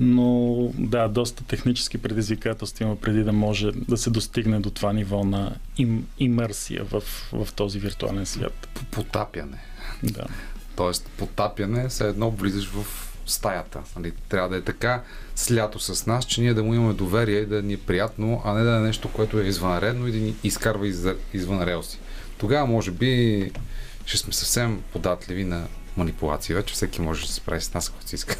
Но да, доста технически предизвикателства има преди да може да се достигне до това ниво на им, имерсия в, в този виртуален свят. Потапяне. Да. Тоест, потапяне, все едно влизаш в стаята. Нали? Трябва да е така слято с нас, че ние да му имаме доверие и да ни е приятно, а не да е нещо, което е извънредно и да ни изкарва из, извън релси. Тогава, може би, ще сме съвсем податливи на манипулации. Вече всеки може да се справи с нас, ако си иска.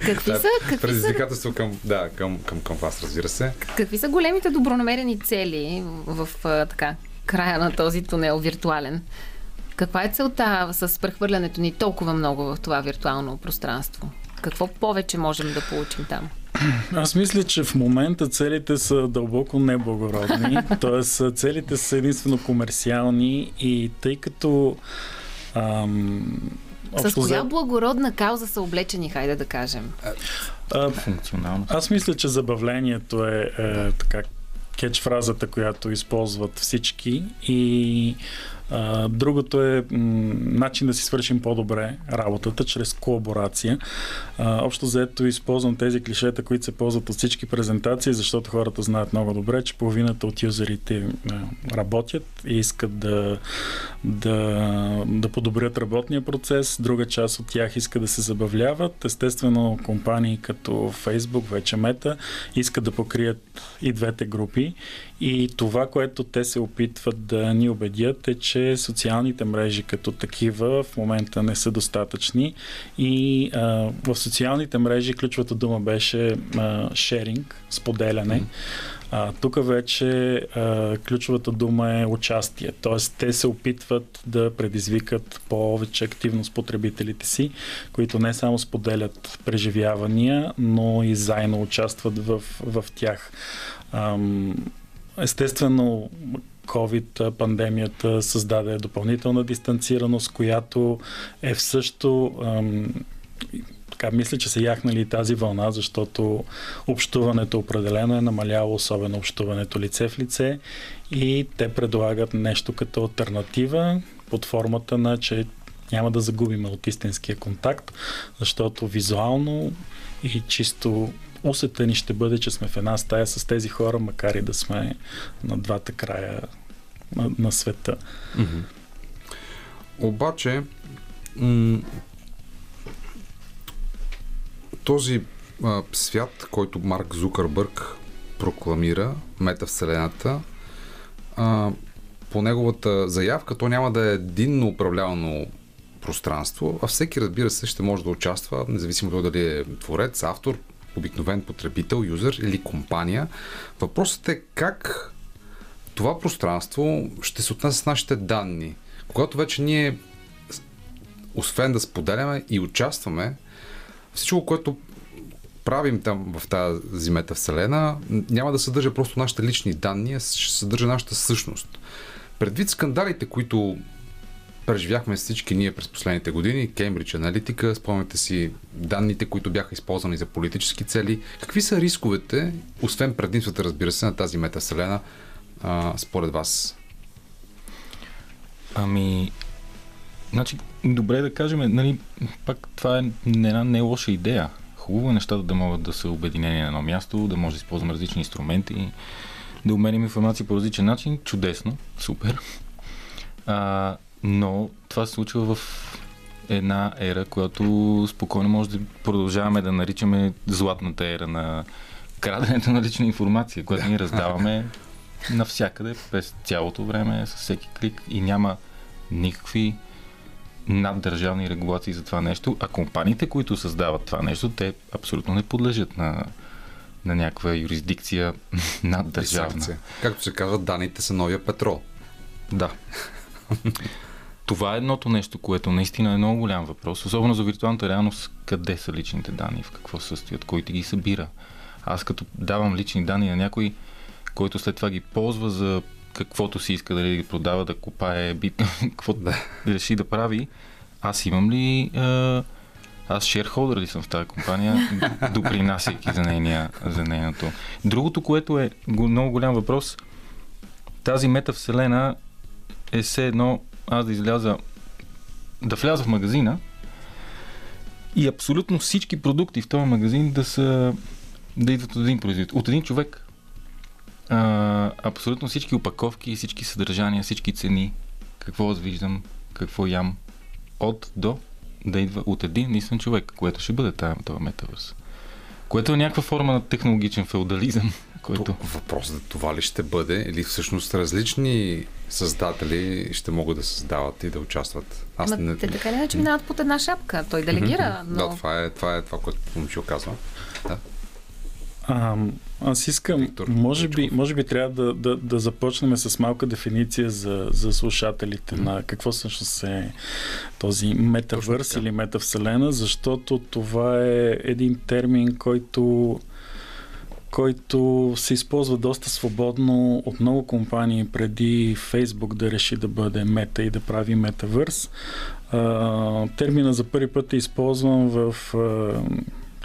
Какви са, какви, Предизвикателство към, да, към, към, към вас, разбира се. какви са големите добронамерени цели в така, края на този тунел виртуален? Каква е целта с прехвърлянето ни толкова много в това виртуално пространство? Какво повече можем да получим там? Аз мисля, че в момента целите са дълбоко неблагородни, т.е. целите са единствено комерциални и тъй като ам, С коя взето- благородна кауза са облечени, хайде да кажем? а, Функционално. Аз мисля, че забавлението е, е така кетч фразата, която използват всички и другото е начин да си свършим по-добре работата чрез колаборация. Общо заето използвам тези клишета, които се ползват от всички презентации, защото хората знаят много добре, че половината от юзерите работят и искат да, да, да подобрят работния процес, друга част от тях иска да се забавляват. Естествено, компании като Facebook, вече Мета, искат да покрият и двете групи. И това, което те се опитват да ни убедят е, че социалните мрежи като такива в момента не са достатъчни и а, в социалните мрежи ключовата дума беше а, шеринг, споделяне. А, тук вече а, ключовата дума е участие. Тоест, те се опитват да предизвикат повече активност потребителите си, които не само споделят преживявания, но и заедно участват в, в тях. Ам, естествено, COVID пандемията създаде допълнителна дистанцираност, която е в също така, мисля, че се яхнали тази вълна, защото общуването определено е намаляло, особено общуването лице в лице и те предлагат нещо като альтернатива под формата на, че няма да загубим от истинския контакт, защото визуално и чисто усета ни ще бъде, че сме в една стая с тези хора, макар и да сме на двата края на, на света. обаче м- този а, свят, който Марк Зукърбърг прокламира, метавселената, а, по неговата заявка, то няма да е единно управлявано пространство, а всеки, разбира се, ще може да участва, независимо дали е творец, автор, обикновен потребител, юзер или компания. Въпросът е как това пространство ще се отнася с нашите данни. Когато вече ние, освен да споделяме и участваме, всичко, което правим там в тази мета вселена, няма да съдържа просто нашите лични данни, а ще съдържа нашата същност. Предвид скандалите, които преживяхме всички ние през последните години, Кембридж аналитика, спомняте си данните, които бяха използвани за политически цели. Какви са рисковете, освен предимствата, разбира се, на тази метавселена, а, според вас? Ами, значи, добре да кажем, нали, пак това е една не лоша идея. Хубаво е нещата да могат да са обединени на едно място, да може да използваме различни инструменти, да уменим информация по различен начин. Чудесно, супер. А, но това се случва в една ера, която спокойно може да продължаваме да наричаме златната ера на краденето на лична информация, която ние раздаваме навсякъде, през цялото време, с всеки клик и няма никакви наддържавни регулации за това нещо, а компаниите, които създават това нещо, те абсолютно не подлежат на, на някаква юрисдикция наддържавна. Както се казва, данните са новия петрол. Да. Това е едното нещо, което наистина е много голям въпрос, особено за виртуалната реалност, къде са личните данни, в какво състоят, кой ти ги събира. Аз като давам лични данни на някой, който след това ги ползва за каквото си иска, дали да ги продава, да купае бит, каквото да. реши да прави, аз имам ли аз шерхолдър ли съм в тази компания, допринасяйки за, нейния, за нейното. Другото, което е много голям въпрос, тази метавселена е все едно аз да изляза, да вляза в магазина и абсолютно всички продукти в този магазин да са да идват от един производител, от един човек. А, абсолютно всички опаковки, всички съдържания, всички цени, какво аз виждам, какво ям, от до да идва от един единствен човек, което ще бъде тази, този метавърс. Което е някаква форма на технологичен феодализъм. Който... Въпросът е това ли ще бъде или всъщност различни създатели ще могат да създават и да участват. Аз Ама не... те така ли иначе минават под една шапка? Той делегира, но... Да, това е това, е това което Момчил казва. Да. А, аз искам, Виктор, може, би, може би трябва да, да, да започнем с малка дефиниция за, за слушателите mm-hmm. на какво всъщност е този метавърс или метавселена, защото това е един термин, който който се използва доста свободно от много компании преди Фейсбук да реши да бъде мета и да прави метавърс. термина за първи път е използван в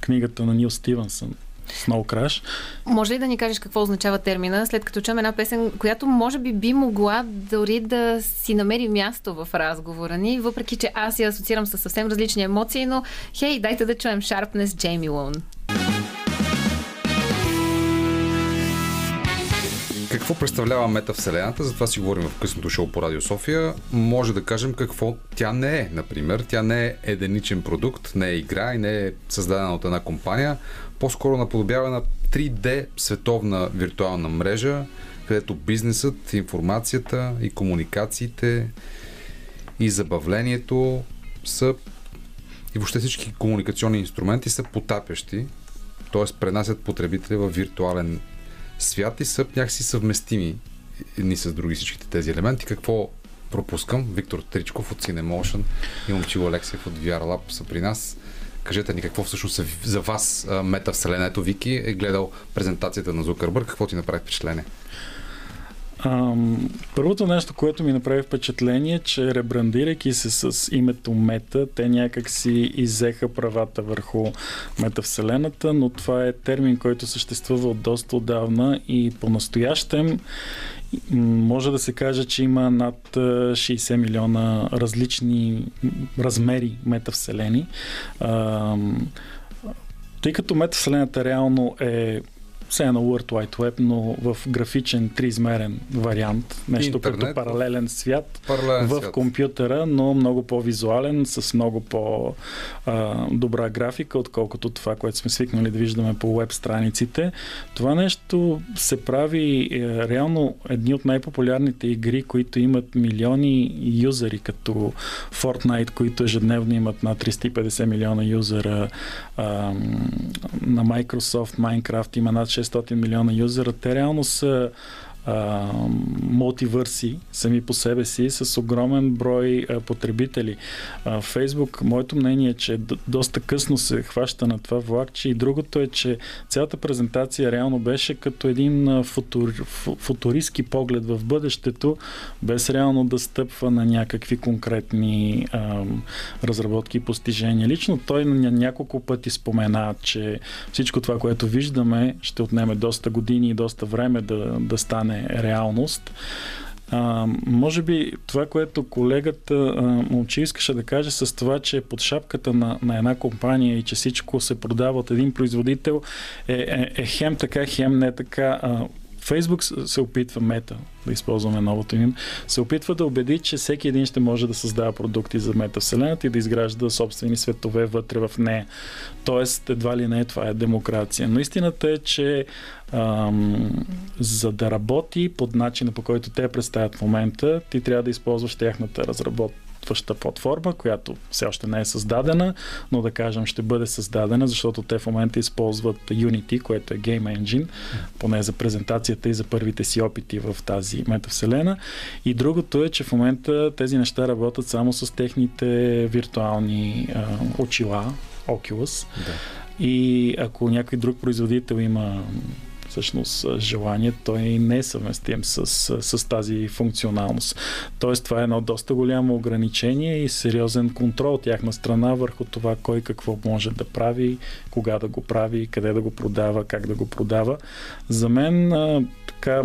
книгата на Нил Стивенсън Snow Crash. Може ли да ни кажеш какво означава термина, след като чуем една песен, която може би би могла дори да си намери място в разговора ни, въпреки че аз я асоциирам с съвсем различни емоции, но хей, дайте да чуем Sharpness Джейми Лоун. Какво представлява метавселената? За това си говорим в късното шоу по Радио София. Може да кажем какво тя не е, например. Тя не е единичен продукт, не е игра и не е създадена от една компания. По-скоро наподобява на 3D световна виртуална мрежа, където бизнесът, информацията и комуникациите и забавлението са и въобще всички комуникационни инструменти са потапящи, т.е. пренасят потребителя в виртуален свят и са някакси съвместими едни с други всичките тези елементи. Какво пропускам? Виктор Тричков от Cinemotion и Момчил Алексиев от VR Lab са при нас. Кажете ни какво всъщност е за вас метавселена. Вики е гледал презентацията на Зукърбър. Какво ти направи впечатление? Ам, първото нещо, което ми направи впечатление, че ребрандирайки се с името Мета, те някак си изеха правата върху метавселената, но това е термин, който съществува от доста отдавна и по-настоящем може да се каже, че има над 60 милиона различни размери метавселени. Тъй като метавселената реално е все едно World Wide Web, но в графичен триизмерен вариант. Нещо Интернет, като паралелен свят паралелен в свят. компютъра, но много по-визуален, с много по-добра графика, отколкото това, което сме свикнали да виждаме по веб страниците. Това нещо се прави е, реално едни от най-популярните игри, които имат милиони юзери, като Fortnite, които ежедневно имат над 350 милиона юзера. Ам, на Microsoft Minecraft има над 600 милиона юзера. Те реално са а, мултивърси сами по себе си с огромен брой а, потребители. Фейсбук, моето мнение е, че д- доста късно се хваща на това влакче и другото е, че цялата презентация реално беше като един футур, фу- футуристски поглед в бъдещето, без реално да стъпва на някакви конкретни а, разработки и постижения. Лично той на няколко пъти спомена, че всичко това, което виждаме, ще отнеме доста години и доста време да, да стане реалност. А, може би това, което колегата а, искаше да каже с това, че под шапката на, на една компания и че всичко се продава от един производител е, е, е хем така, хем не така. А, Фейсбук се опитва, мета, да използваме новото им, се опитва да убеди, че всеки един ще може да създава продукти за метавселената и да изгражда собствени светове вътре в нея. Тоест, едва ли не това е демокрация. Но истината е, че ам, за да работи под начина по който те представят в момента, ти трябва да използваш тяхната разработваща платформа, която все още не е създадена, но да кажем ще бъде създадена, защото те в момента използват Unity, което е Game Engine, поне за презентацията и за първите си опити в тази метавселена. И другото е, че в момента тези неща работят само с техните виртуални а, очила, Oculus. Да. И ако някой друг производител има всъщност желание, той не е съвместим с, с, тази функционалност. Тоест това е едно доста голямо ограничение и сериозен контрол от тяхна страна върху това кой какво може да прави, кога да го прави, къде да го продава, как да го продава. За мен така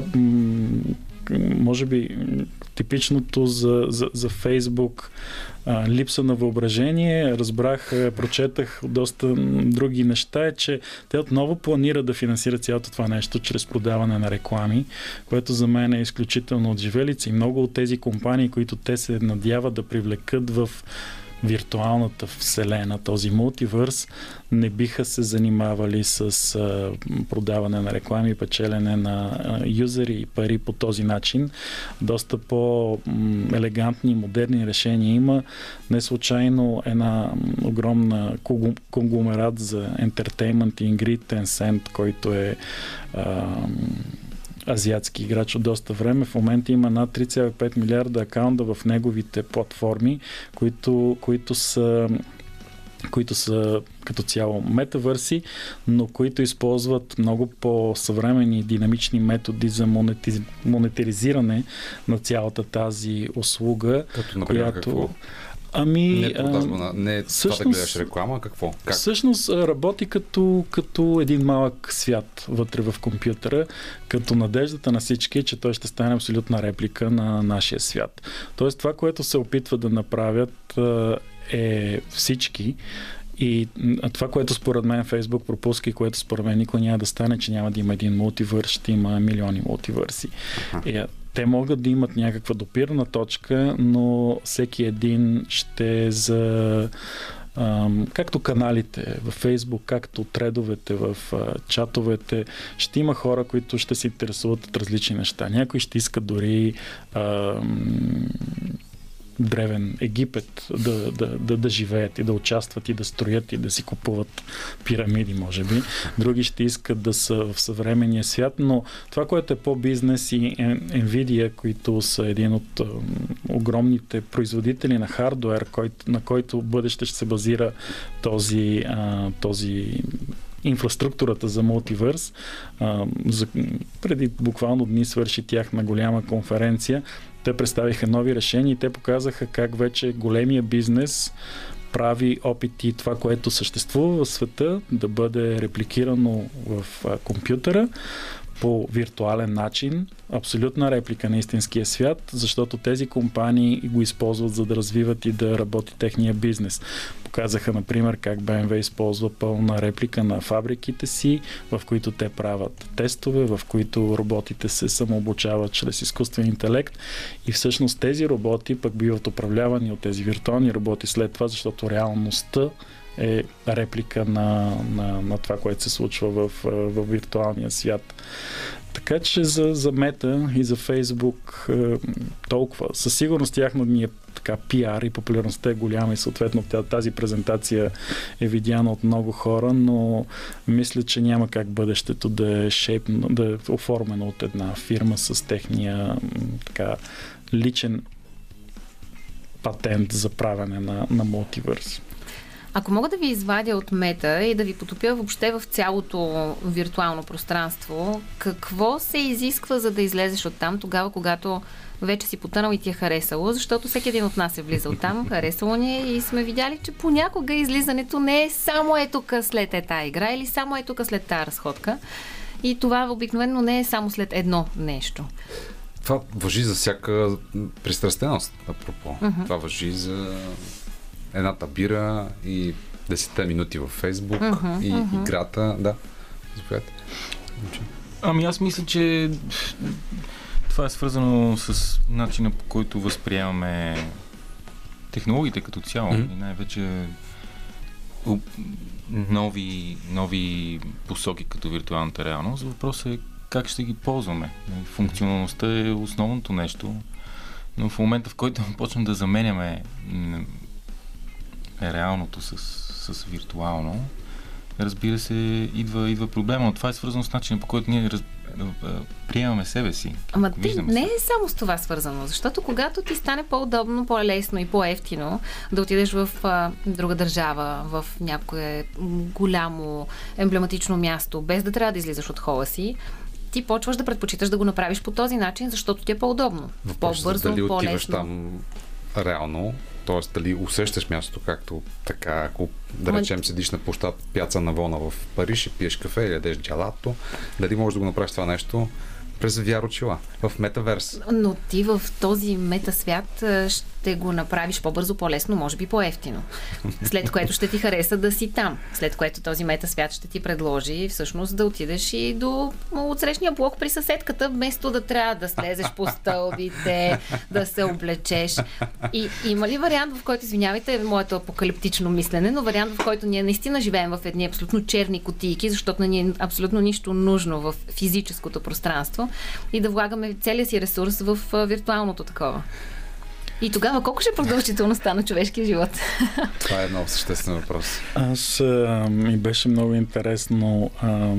може би типичното за, за, за Фейсбук а, липса на въображение. Разбрах, а, прочетах доста други неща, е, че те отново планират да финансират цялото това нещо чрез продаване на реклами, което за мен е изключително отживелица и много от тези компании, които те се надяват да привлекат в виртуалната вселена, този мултивърс, не биха се занимавали с а, продаване на реклами, печелене на а, юзери и пари по този начин. Доста по-елегантни, модерни решения има. Не случайно една огромна конгломерат за ентертеймент и игри Tencent, който е а, азиатски играч от доста време. В момента има над 3,5 милиарда акаунта в неговите платформи, които, които са които са като цяло метавърси, но които използват много по-съвремени динамични методи за монетиз... монетаризиране на цялата тази услуга, Като, например, която... какво? Ами, Не продажба а, на... Не това да всъщност- гледаш реклама, а какво? Как? Всъщност работи като, като един малък свят вътре в компютъра, като надеждата на всички е, че той ще стане абсолютна реплика на нашия свят. Тоест това, което се опитват да направят е всички и това, което според мен Фейсбук пропуска и което според мен никой няма да стане, че няма да има един мултивърс, ще има милиони мултивърси. И, а, те могат да имат някаква допирна точка, но всеки един ще за както каналите във Фейсбук, както тредовете в чатовете, ще има хора, които ще се интересуват от различни неща. Някои ще искат дори ам, древен Египет да, да, да, да живеят и да участват и да строят и да си купуват пирамиди, може би. Други ще искат да са в съвременния свят, но това, което е по-бизнес и Nvidia, които са един от огромните производители на хардуер, на който бъдеще ще се базира този, този инфраструктурата за мултивърс. Преди буквално дни свърши тяхна голяма конференция. Те представиха нови решения и те показаха как вече големия бизнес прави опити това, което съществува в света, да бъде репликирано в компютъра по виртуален начин, абсолютна реплика на истинския свят, защото тези компании го използват за да развиват и да работи техния бизнес. Показаха, например, как BMW използва пълна реплика на фабриките си, в които те правят тестове, в които роботите се самообучават чрез изкуствен интелект и всъщност тези роботи пък биват управлявани от тези виртуални роботи след това, защото реалността е реплика на, на, на това, което се случва в, в виртуалния свят. Така че за, за Мета и за Фейсбук е, толкова. Със сигурност тяхната така пиар и популярността е голяма и съответно тази презентация е видяна от много хора, но мисля, че няма как бъдещето да е, шейп, да е оформено от една фирма с техния така личен патент за правене на, на мултивърс. Ако мога да ви извадя от мета и да ви потопя въобще в цялото виртуално пространство, какво се изисква за да излезеш от там тогава, когато вече си потънал и ти е харесало, защото всеки един от нас е влизал там, харесало ни е и сме видяли, че понякога излизането не е само е тук след е тази игра или само е тук след тази разходка. И това обикновено не е само след едно нещо. Това въжи за всяка пристрастеност, апропо. Uh-huh. Това въжи за едната бира и 10 минути във Фейсбук uh-huh, и uh-huh. играта. Да, заповядайте. Ами аз мисля, че това е свързано с начина по който възприемаме технологиите като цяло mm-hmm. и най-вече нови, нови посоки като виртуалната реалност. Въпросът е как ще ги ползваме. Функционалността е основното нещо, но в момента в който почнем да заменяме реалното с, с виртуално, разбира се, идва, идва проблема. Но това е свързано с начина по който ние раз, приемаме себе си. Ама ти не е само с това свързано, защото когато ти стане по-удобно, по-лесно и по-ефтино да отидеш в а, друга държава, в някое голямо емблематично място, без да трябва да излизаш от хола си, ти почваш да предпочиташ да го направиш по този начин, защото ти е по-удобно. по-бързо, дали по-лесно. там реално т.е. дали усещаш мястото както така, ако да речем седиш на площад Пяца на Вона в Париж и пиеш кафе или ядеш джалато, дали можеш да го направиш това нещо през VR очила в метаверс. Но ти в този метасвят ще го направиш по-бързо, по-лесно, може би по-ефтино. След което ще ти хареса да си там. След което този метасвят ще ти предложи всъщност да отидеш и до отсрещния блок при съседката, вместо да трябва да слезеш по стълбите, да се облечеш. И има ли вариант, в който, извинявайте, моето апокалиптично мислене, но вариант, в който ние наистина живеем в едни абсолютно черни котийки, защото на ни е абсолютно нищо нужно в физическото пространство и да влагаме целия си ресурс в виртуалното такова. И тогава колко ще е продължителността на човешкия живот? Това е много съществен въпрос. Аз а, ми беше много интересно. А,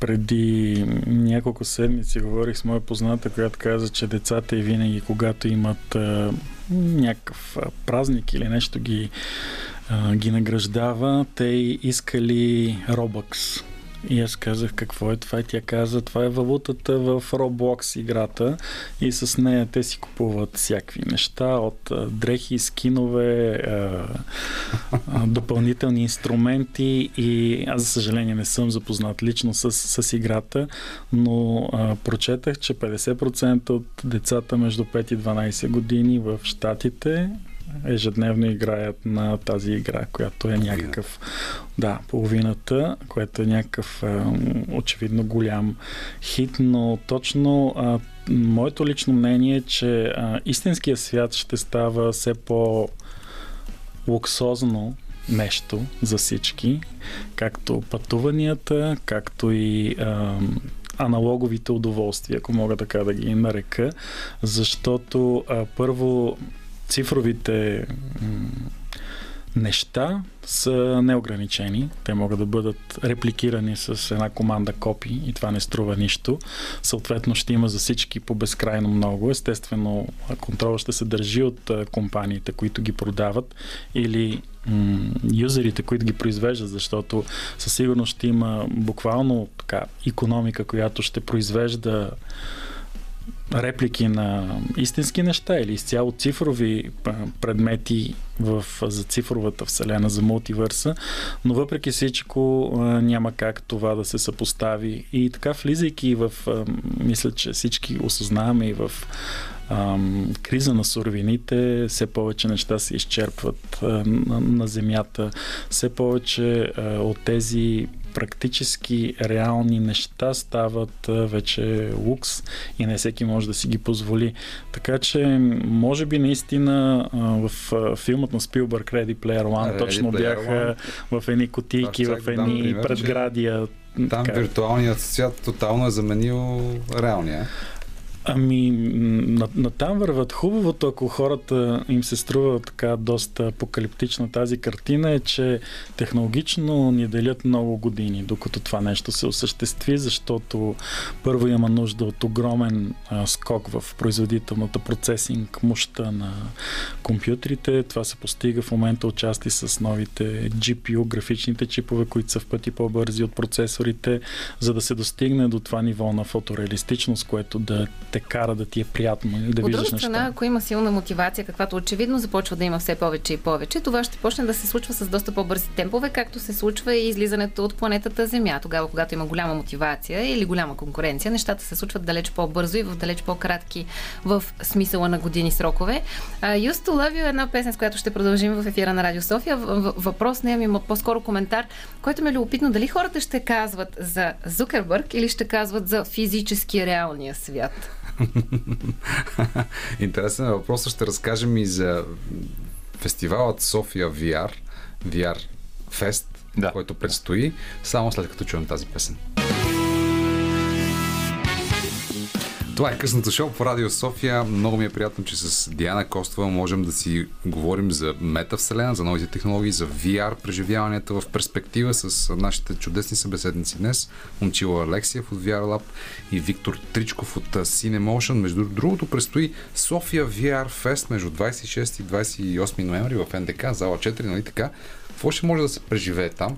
преди няколко седмици говорих с моя позната, която каза, че децата и винаги, когато имат а, някакъв празник или нещо ги, а, ги награждава, те искали Robux и аз казах какво е това? И тя каза това е валутата в Roblox играта. И с нея те си купуват всякакви неща от дрехи, скинове, допълнителни инструменти. И аз за съжаление не съм запознат лично с, с играта, но прочетах, че 50% от децата между 5 и 12 години в Штатите ежедневно играят на тази игра, която е някакъв да, половината, което е някакъв е, очевидно голям хит, но точно а, моето лично мнение е, че а, истинския свят ще става все по луксозно нещо за всички, както пътуванията, както и а, аналоговите удоволствия, ако мога така да ги нарека, защото а, първо цифровите неща са неограничени. Те могат да бъдат репликирани с една команда копи и това не струва нищо. Съответно ще има за всички по безкрайно много. Естествено, контрола ще се държи от компаниите, които ги продават или м- юзерите, които ги произвеждат, защото със сигурност ще има буквално така економика, която ще произвежда реплики на истински неща или изцяло цифрови предмети в, за цифровата вселена, за мултивърса, но въпреки всичко няма как това да се съпостави. И така, влизайки в, мисля, че всички осъзнаваме и в ам, криза на суровините, все повече неща се изчерпват а, на, на земята, все повече а, от тези практически реални неща стават вече лукс и не всеки може да си ги позволи. Така че, може би наистина в филмът на Спилбърг Ready Player One Ready точно Player бяха One. в едни котийки, в едни предградия. Там така. виртуалният свят тотално е заменил реалния. Ами, на, на там върват хубавото, ако хората им се струва така доста апокалиптична тази картина, е, че технологично ни делят много години, докато това нещо се осъществи, защото първо има нужда от огромен а, скок в производителната процесинг мощта на компютрите. Това се постига в момента отчасти с новите GPU, графичните чипове, които са в пъти по-бързи от процесорите, за да се достигне до това ниво на фотореалистичност, което да те кара да ти е приятно и да От виждаш друга страна, неща. ако има силна мотивация, каквато очевидно започва да има все повече и повече, това ще почне да се случва с доста по-бързи темпове, както се случва и излизането от планетата Земя. Тогава, когато има голяма мотивация или голяма конкуренция, нещата се случват далеч по-бързо и в далеч по-кратки в смисъла на години срокове. Юсто Лавио е една песен, с която ще продължим в ефира на Радио София. Въпрос не е ми по-скоро коментар, който ме е любопитно дали хората ще казват за Зукербърг или ще казват за физически реалния свят. Интересен е въпрос. Ще разкажем и за фестивалът София VR, VR Fest, да. който предстои, само след като чуем тази песен. Това е късното шоу по Радио София. Много ми е приятно, че с Диана Костова можем да си говорим за метавселена, за новите технологии, за VR преживяванията в перспектива с нашите чудесни събеседници днес. Момчила Алексиев от VR Lab и Виктор Тричков от Cinemotion. Между другото предстои София VR Fest между 26 и 28 ноември в НДК, зала 4, нали така? Какво ще може да се преживее там?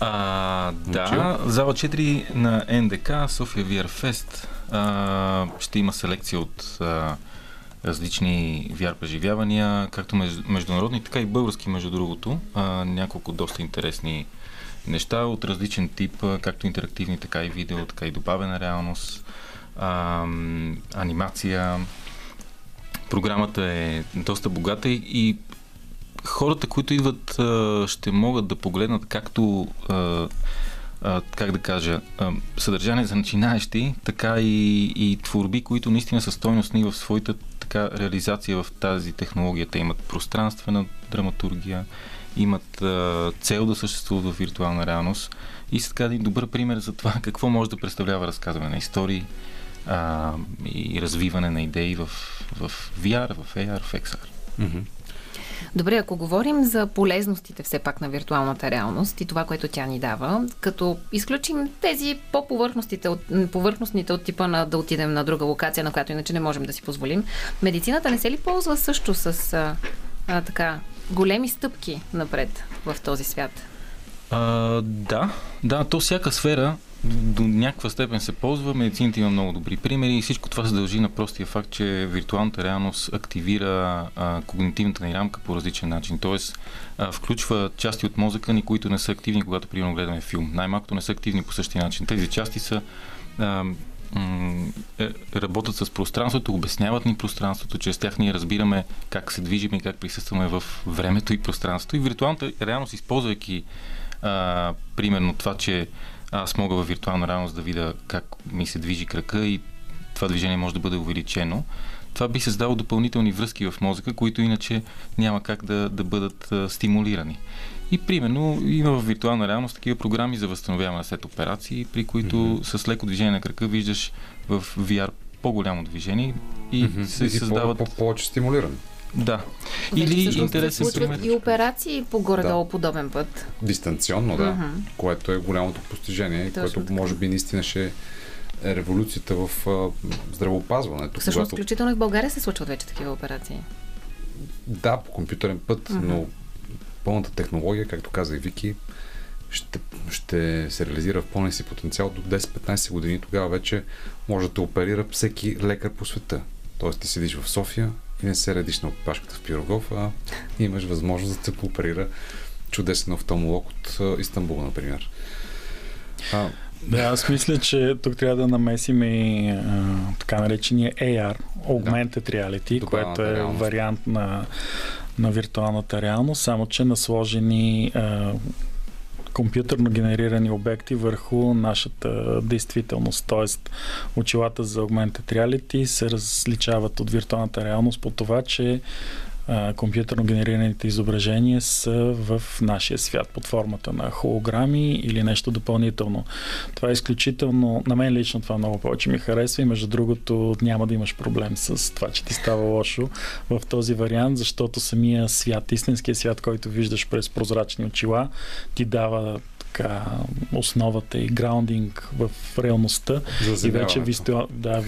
А, да, зала 4 на НДК, София VR Fest ще има селекция от различни VR преживявания, както международни, така и български, между другото. Няколко доста интересни неща от различен тип, както интерактивни, така и видео, така и добавена реалност, анимация. Програмата е доста богата и, и хората, които идват, ще могат да погледнат както как да кажа, съдържание за начинаещи, така и, и творби, които наистина са стойностни в своята така реализация в тази технология. Те имат пространствена драматургия, имат а, цел да съществуват в виртуална реалност и са така един добър пример за това какво може да представлява разказване на истории а, и развиване на идеи в, в VR, в AR, в XR. Mm-hmm. Добре, ако говорим за полезностите все пак на виртуалната реалност и това, което тя ни дава, като изключим тези по-повърхностните от, повърхностните от типа на да отидем на друга локация, на която иначе не можем да си позволим, медицината не се ли ползва също с а, а, така големи стъпки напред в този свят? А, да, да, то всяка сфера до някаква степен се ползва. Медицината има много добри примери и всичко това се дължи на простия факт, че виртуалната реалност активира а, когнитивната ни рамка по различен начин. Тоест, а, включва части от мозъка ни, които не са активни, когато примерно гледаме филм. Най-малкото не са активни по същия начин. Тези части са а, е, работят с пространството, обясняват ни пространството, чрез тях ние разбираме как се движим и как присъстваме в времето и пространството. И виртуалната реалност, използвайки а, примерно това, че аз мога във виртуална реалност да видя как ми се движи крака и това движение може да бъде увеличено. Това би създало допълнителни връзки в мозъка, които иначе няма как да, да бъдат а, стимулирани. И примерно има в виртуална реалност такива програми за възстановяване след операции, при които mm-hmm. с леко движение на крака виждаш в VR по-голямо движение и mm-hmm. се създават... По-повече стимулиране. Да. Или интересен се пример. и операции по горе-долу да. подобен път. Дистанционно, да. Uh-huh. Което е голямото постижение, Точно което така. може би наистина ще е революцията в а, здравеопазването. Всъщност, когато... включително и в България се случват вече такива операции. Да, по компютърен път, uh-huh. но пълната технология, както каза и Вики, ще, ще се реализира в пълния си потенциал до 10-15 години. Тогава вече може да те оперира всеки лекар по света. Тоест ти седиш в София и не се редиш на опашката в Пирогов, а имаш възможност да те пооперира чудесен офталмолог от Истанбул, например. А, да, аз мисля, че тук трябва да намесим и а, така наречения AR, Augmented да. Reality, което е реалност. вариант на, на виртуалната реалност, само че насложени а, компютърно генерирани обекти върху нашата действителност. Тоест, очилата за Augmented Reality се различават от виртуалната реалност по това, че компютърно генерираните изображения са в нашия свят под формата на холограми или нещо допълнително. Това е изключително, на мен лично това много повече ми харесва и между другото няма да имаш проблем с това, че ти става лошо в този вариант, защото самия свят, истинския свят, който виждаш през прозрачни очила, ти дава така основата и граундинг в реалността и вече висту... да,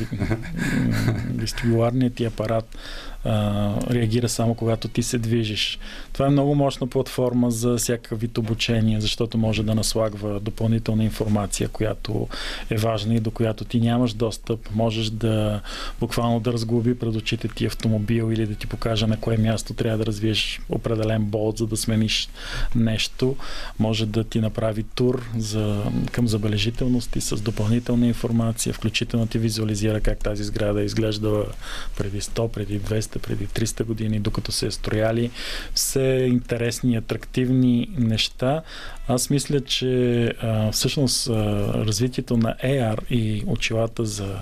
вестибуларният ти апарат а, реагира само когато ти се движиш. Това е много мощна платформа за всякакъв вид обучение, защото може да наслагва допълнителна информация, която е важна и до която ти нямаш достъп. Можеш да буквално да разглоби пред очите ти автомобил или да ти покаже на кое място трябва да развиеш определен болт, за да смениш нещо. Може да ти направи тур за, към забележителности с допълнителна информация, включително ти визуализира как тази сграда е изглеждала преди 100, преди 200 200, преди 300 години, докато се е строяли. Все интересни, атрактивни неща. Аз мисля, че а, всъщност а, развитието на AR и очилата за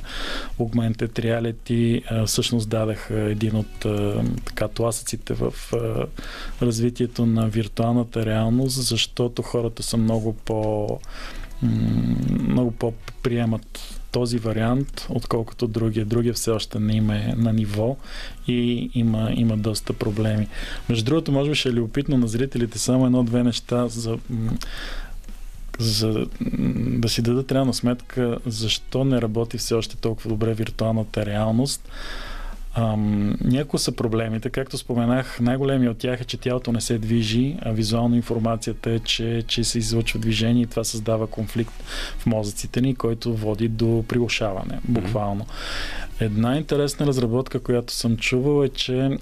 Augmented Reality а, всъщност дадаха един от а, така тласъците в а, развитието на виртуалната реалност, защото хората са много по много по-приемат този вариант, отколкото другия. Другия все още не има е на ниво и има, има доста проблеми. Между другото, може би ще е любопитно на зрителите само едно-две неща за за да си дадат реална сметка защо не работи все още толкова добре виртуалната реалност. Ам, някои са проблемите. Както споменах, най-големият от тях е, че тялото не се движи, а визуално информацията е, че, че се излъчва движение и това създава конфликт в мозъците ни, който води до приглушаване, буквално. Една интересна разработка, която съм чувал е, че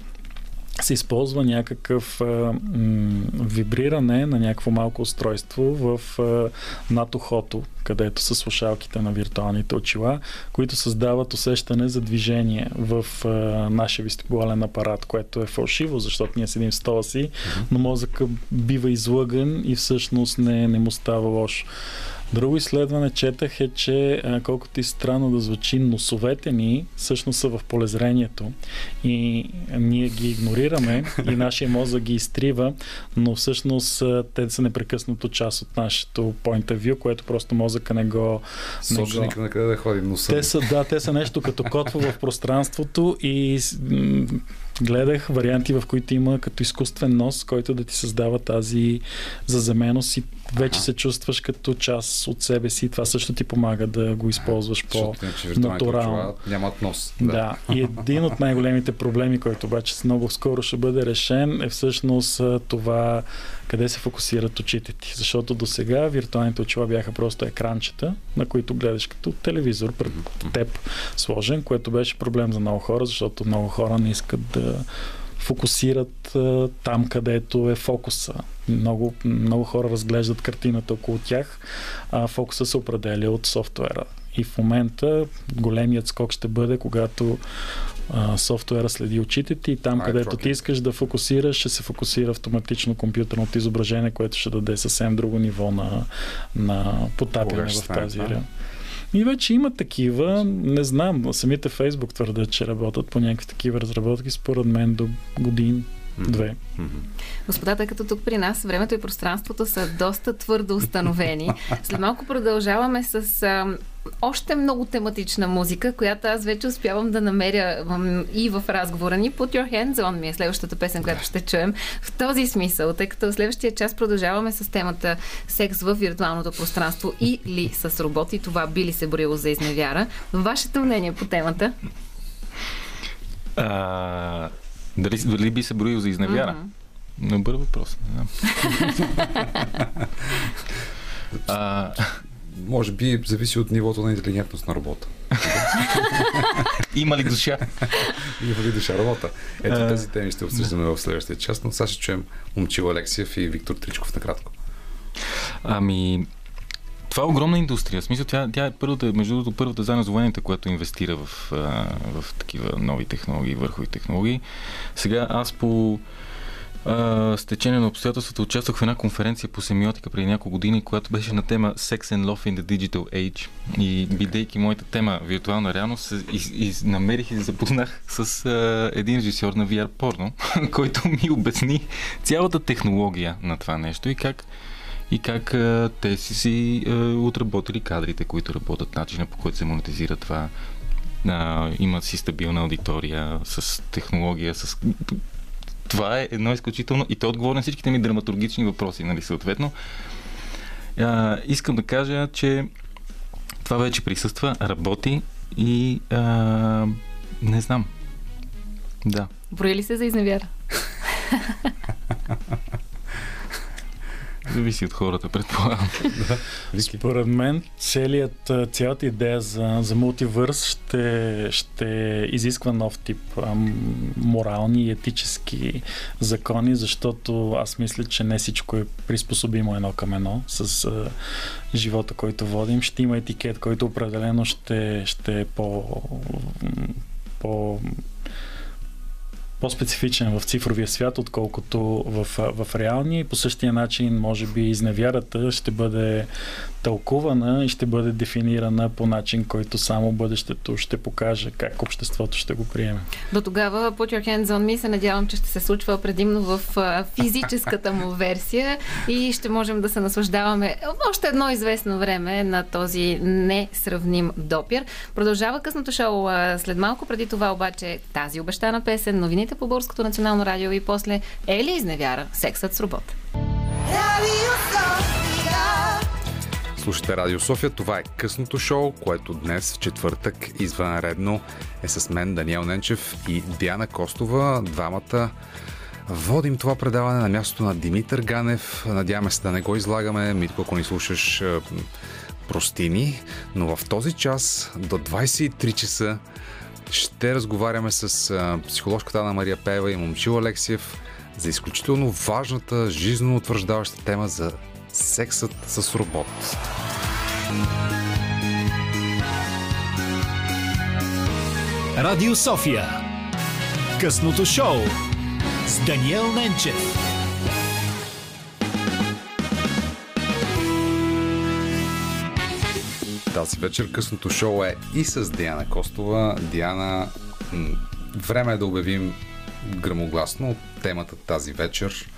се използва някакъв а, м, вибриране на някакво малко устройство в а, над ухото, където са слушалките на виртуалните очила, които създават усещане за движение в а, нашия вестибулален апарат, което е фалшиво, защото ние седим в стола си, но мозъка бива излъган и всъщност не, не му става лошо. Друго изследване четах е, че колкото и странно да звучи, носовете ни всъщност са в полезрението и ние ги игнорираме и нашия мозък ги изтрива, но всъщност те са непрекъснато част от нашето point of view, което просто мозъка не го... Собственик го... на къде да ходи носа. Те са, да, те са нещо като котва в пространството и гледах варианти, в които има като изкуствен нос, който да ти създава тази заземеност и вече се чувстваш като част от себе си. Това също ти помага да го използваш по-натурално. Нямат нос. Да. да. И един от най-големите проблеми, който обаче много скоро ще бъде решен, е всъщност това къде се фокусират очите ти. Защото до сега виртуалните очила бяха просто екранчета, на които гледаш като телевизор пред теб сложен, което беше проблем за много хора, защото много хора не искат да фокусират а, там, където е фокуса. Много, много хора разглеждат картината около тях, а фокуса се определя от софтуера. И в момента големият скок ще бъде, когато а, софтуера следи очите ти и там, където ти искаш да фокусираш, ще се фокусира автоматично компютърното изображение, което ще даде съвсем друго ниво на, на потапяне в тази реалност. И вече има такива, не знам, самите Фейсбук твърдят, че работят по някакви такива разработки, според мен до години Две. Господа, тъй като тук при нас времето и пространството са доста твърдо установени, след малко продължаваме с още много тематична музика, която аз вече успявам да намеря и в разговора ни. Put Your Hands On ми е следващата песен, която ще чуем. В този смисъл, тъй като в следващия час продължаваме с темата секс в виртуалното пространство или с роботи. Това би ли се борило за изневяра? Вашето мнение по темата? А, дали, дали би се броил за изневяра? Mm-hmm. Добър въпрос. Не знам. А... Може би зависи от нивото на интелигентност на робота. Има ли душа? Има ли душа работа? Ето тези теми ще обсъждаме в следващия час, но сега ще чуем Момчил Алексиев и Виктор Тричков накратко. Ами, това е огромна индустрия. В смисъл, тя, тя е първата, между другото, първата заедно с военните, която инвестира в, в такива нови технологии, върхови технологии. Сега аз по с течение на обстоятелствата участвах в една конференция по семиотика преди няколко години, която беше на тема Sex and Love in the Digital Age. И бидейки моята тема виртуална реалност, намерих и запознах с а, един режисьор на VR порно, който ми обясни цялата технология на това нещо и как и как а, те си си а, отработили кадрите, които работят, начина по който се монетизира това. А, имат си стабилна аудитория с технология, с това е едно изключително и то отговори на всичките ми драматургични въпроси, нали, съответно. А, искам да кажа, че това вече присъства, работи и а, не знам. Да. Брои ли се за изневяра? Зависи от хората, предполагам. да. Според мен, целият, цялата идея за, за мултивърс ще, ще изисква нов тип а, морални и етически закони, защото аз мисля, че не всичко е приспособимо едно към едно с а, живота, който водим. Ще има етикет, който определено ще, ще е по, по по-специфичен в цифровия свят, отколкото в, в реалния и по същия начин, може би, изневярата ще бъде тълкувана и ще бъде дефинирана по начин, който само бъдещето ще покаже как обществото ще го приеме. До тогава Put Your Hands on Me се надявам, че ще се случва предимно в физическата му версия и ще можем да се наслаждаваме още едно известно време на този несравним допир. Продължава късното шоу след малко, преди това обаче тази обещана песен, новините по Българското национално радио и после Ели изневяра, сексът с робот. Слушате Радио София. Това е късното шоу, което днес, четвъртък, извънредно е с мен Даниел Ненчев и Диана Костова. Двамата водим това предаване на мястото на Димитър Ганев. Надяваме се да не го излагаме. Митко, ако ни слушаш, простини. Но в този час до 23 часа ще разговаряме с психоложката на Мария Пева и Момчил Алексиев за изключително важната, жизненно утвърждаваща тема за сексът с робот. Радио София Късното шоу с Даниел Ненчев Тази вечер късното шоу е и с Диана Костова. Диана, време е да обявим грамогласно темата тази вечер.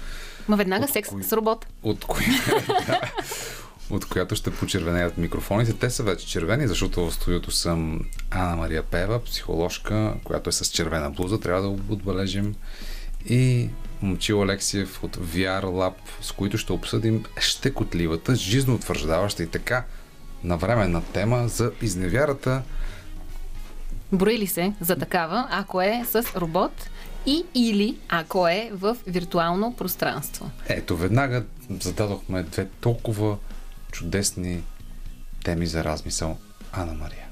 Ма веднага от секс кои... с робот. От, кои... от която ще почервенеят микрофоните. Те са вече червени, защото в студиото съм Ана Мария Пева, психоложка, която е с червена блуза, трябва да отбележим. И Момчил Алексиев от VR Lab, с които ще обсъдим щекотливата, жизнеутвърждаваща и така навременна тема за изневярата. Брои ли се за такава, ако е с робот и или ако е в виртуално пространство? Ето, веднага зададохме две толкова чудесни теми за размисъл. Ана Мария.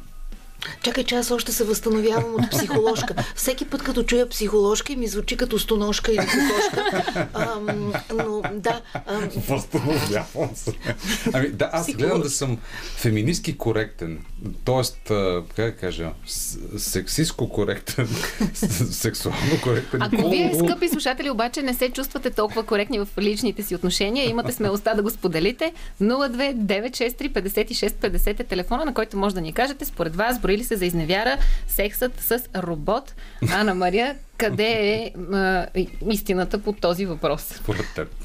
Чакай, че аз още се възстановявам от психоложка. Всеки път, като чуя психоложка, ми звучи като стоношка или кокошка. Ам, но да. Ам... Възстановявам се. Ами да, аз Психолог... гледам да съм феминистки коректен. Тоест, как да кажа, сексистко коректен, сексуално коректен. Ако вие, скъпи слушатели, обаче не се чувствате толкова коректни в личните си отношения, имате смелостта да го споделите. 02 963 56 50 е телефона, на който може да ни кажете според вас, брои ли се за изневяра сексът с робот? Ана Мария, къде е а, истината по този въпрос?